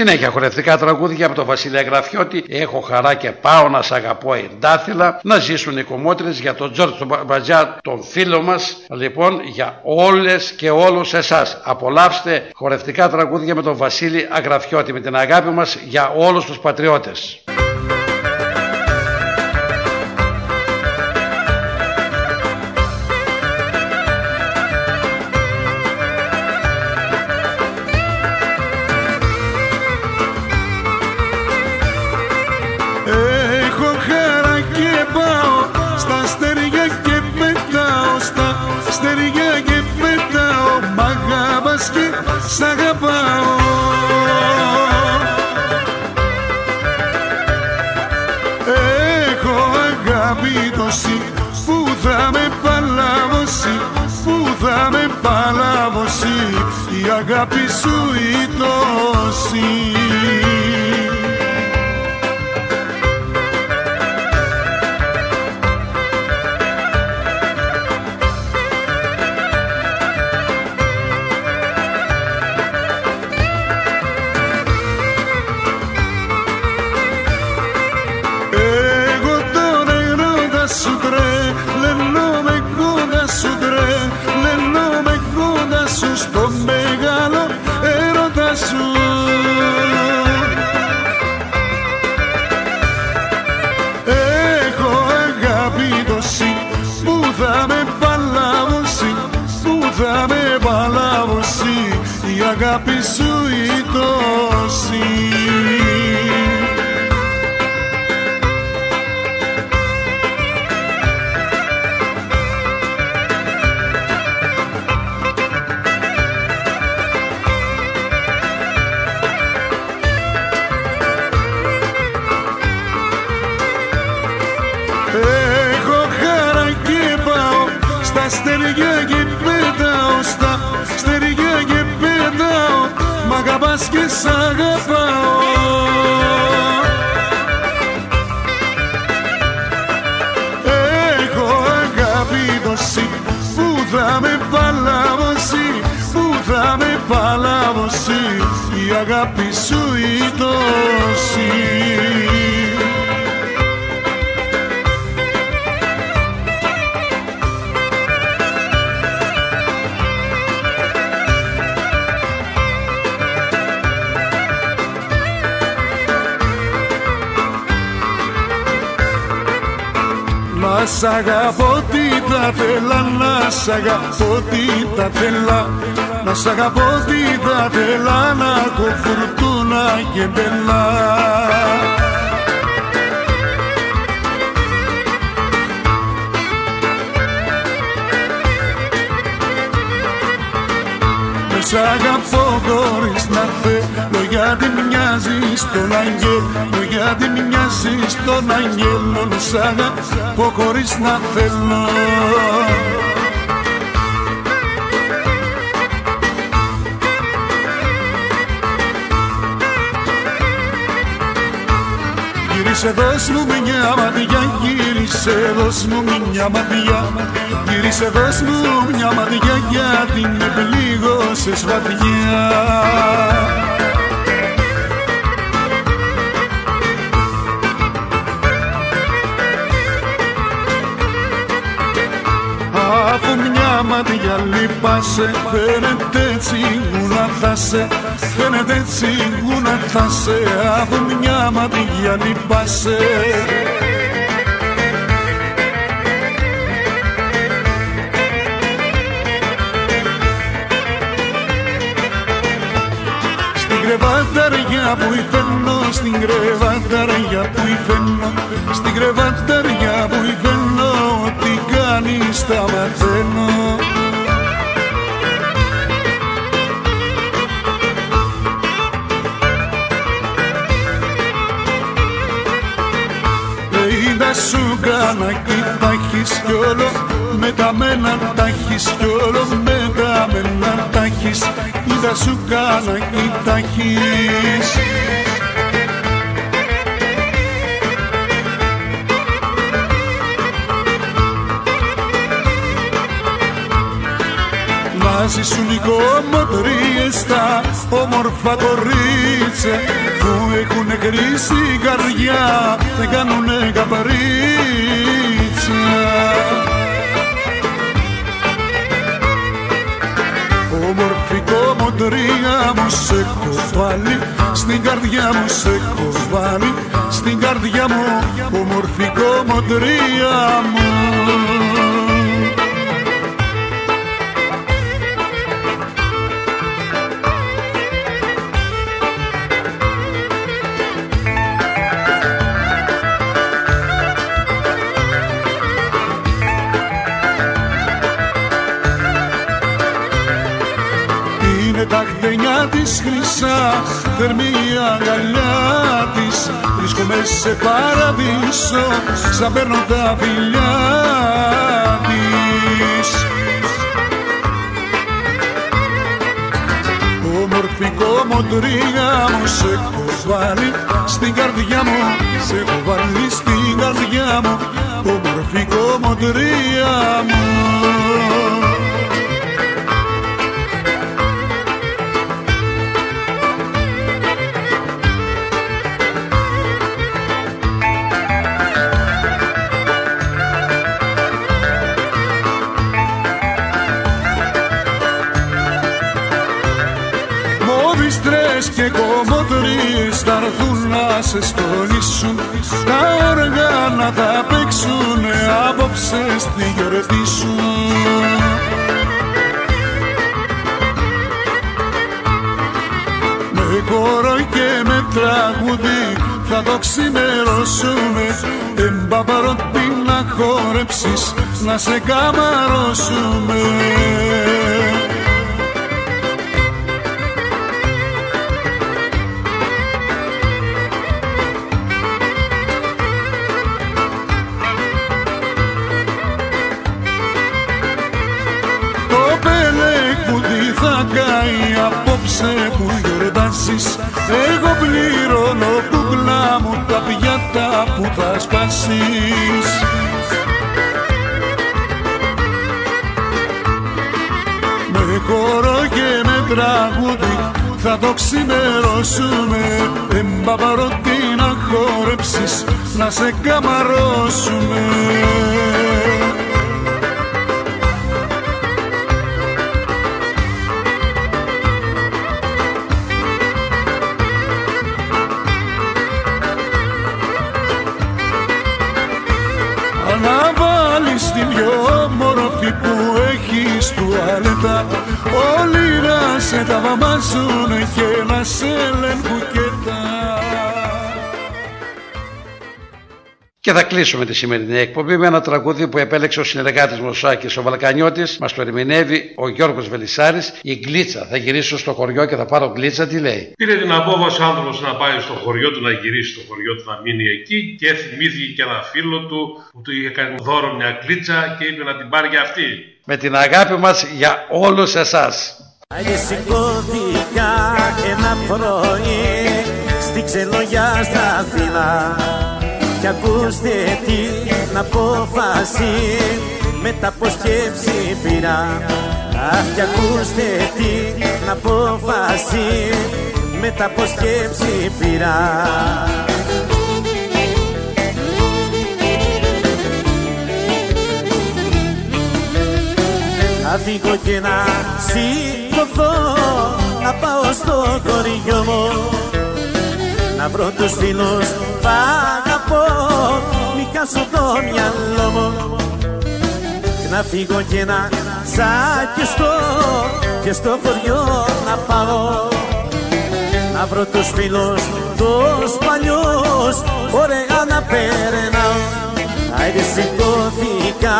Συνέχεια χορευτικά τραγούδια από τον Βασίλεια Γραφιώτη. Έχω χαρά και πάω να σ' αγαπώ εντάθυλα. Να ζήσουν οι κομμότρες για τον Τζόρτ τον Μπατζά, τον φίλο μας. Λοιπόν, για όλες και όλους εσάς. Απολαύστε χορευτικά τραγούδια με τον Βασίλη Αγραφιώτη. Με την αγάπη μας για όλους τους πατριώτες. Αγάπη σου σ' αγαπώ τι τα θέλα, να έχω φουρτούνα και μπελά. Με σ' αγαπώ χωρίς να θέλω γιατί μοιάζεις στον αγγέλο γιατί μοιάζεις στον αγγέλο Να σ' αγαπώ χωρίς να θέλω Γύρισε δώσ' μου μια ματιά, γύρισε δώσ' μου μια ματιά. Γύρισε δώσ' μου μια ματιά γιατί με πλήγωσες βαθιά Αφού μια ματιά λυπάσαι Φαίνεται έτσι να θα σε Φαίνεται έτσι να θα σε Αφού μια ματιά λυπάσαι Στην κρεβαταριά που υφαίνω Στην κρεβαταριά που υφαίνω Στην κρεβαταριά που υφαίνω Τι κάνεις τα μαθαίνω Λέει να σου κάνα κι τα έχεις κι όλο Με τα μένα τα έχεις κι όλο Με τα μένα τα έχεις Είδα σου κάνα κι τα έχεις Μαζί σου νοικομοτρίες τα όμορφα κορίτσια που έχουνε χρήσει καρδιά δεν κάνουνε καπαρίτσια. Όμορφη κομμωτρία μου σε έχω βάλει στην καρδιά μου σε έχω βάλει στην καρδιά μου όμορφη κομμωτρία μου Θερμή αγκαλιά της. Βρίσκομαι σε παραδείσο Σαν παίρνω τα φιλιά της. Όμορφη κομμωτρία μου σε έχω βάλει Στην καρδιά μου σε έχω βάλει Στην καρδιά μου. Όμορφη κομμωτρία μου κομμωτρίες θα έρθουν να σε στολίσουν Τα όργανα θα παίξουνε απόψε στη γιορτή σου. Τραγούδι θα το ξημερώσουμε Εμπαπαρωτή να χορέψεις να σε καμαρώσουμε απόψε που γιορτάζεις Εγώ πληρώνω κουκλά μου τα πιάτα που θα σπάσεις. Με χώρο και με τραγούδι θα το ξημερώσουμε. Εμπαπαρωτή να χορέψεις να σε καμαρώσουμε έχεις τουαλέτα Όλοι να σε τα βαμάζουν και να σε λένε μπουκέτα Και θα κλείσουμε τη σημερινή εκπομπή με ένα τραγούδι που επέλεξε ο συνεργάτης μου ο Σάκης ο Βαλκανιώτης. Μας το ερμηνεύει ο Γιώργος Βελισάρη. Η γκλίτσα. Θα γυρίσω στο χωριό και θα πάρω γκλίτσα. Τι λέει. Πήρε την απόφαση ο άνθρωπος να πάει στο χωριό του, να γυρίσει στο χωριό του, να μείνει εκεί και θυμήθηκε και ένα φίλο του που του είχε κάνει δώρο μια κλίτσα και είπε να την πάρει για αυτή. Με την αγάπη μας για όλους εσάς. Άγιε σηκώθηκα ένα πρωί στη ξενογιά στα Αθήνα κι ακούστε την απόφαση μετά από σκέψη πήρα Αχ κι ακούστε την απόφαση μετά από σκέψη πήρα Θα φύγω και να σηκωθώ να πάω στο χωριό μου. Να βρω τους φίλους που αγαπώ μη χάσω το μυαλό μου. Να φύγω και να τσακιστώ και στο χωριό να πάω. Να βρω τους φίλους τους παλιούς ωραία να περνάω. Άιντε σηκώθηκα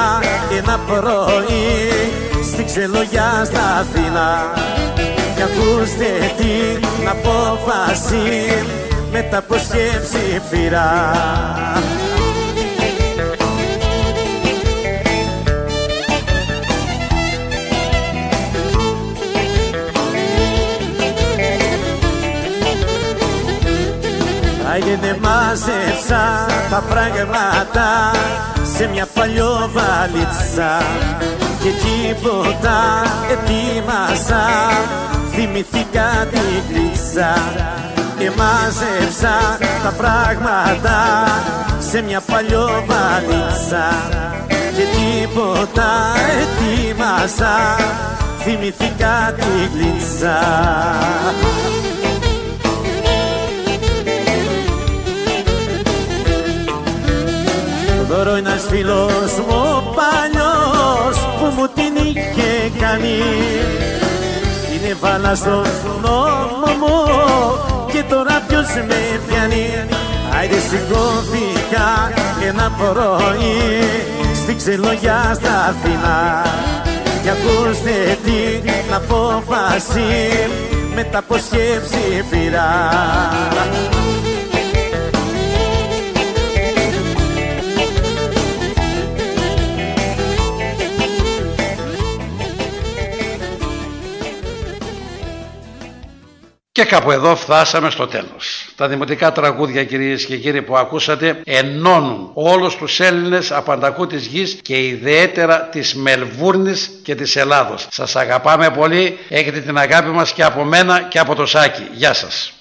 ένα πρωί στη ξελογιά στα Αθήνα. Και ακούστε την απόφαση μετά από σκέψη πήρα. Άιντε δεν μάζεψα τα πράγματα σε μια παλιό βαλίτσα. Και τίποτα ετοίμασα. Θυμηθήκα την κλίτσα. Και μάζεψα τα πράγματα σε μια παλιό βαλίτσα. Και τίποτα ετοίμασα. Θυμηθήκα την κλίτσα δώρο ένας φίλος μου παλιός που μου την είχε κάνει. Την έβαλα στον νόμο μου και τώρα ποιος με πιάνει. Άιντε σηκώθηκα ένα πρωί στη ξελογιά στα Αθήνα. Και ακούστε την απόφαση μετά από σκέψη πήρα Και κάπου εδώ φτάσαμε στο τέλος. Τα δημοτικά τραγούδια κυρίες και κύριοι που ακούσατε ενώνουν όλους τους Έλληνες απαντακού της γης και ιδιαίτερα της Μελβούρνης και της Ελλάδος. Σας αγαπάμε πολύ, έχετε την αγάπη μας και από μένα και από το Σάκη. Γεια σας.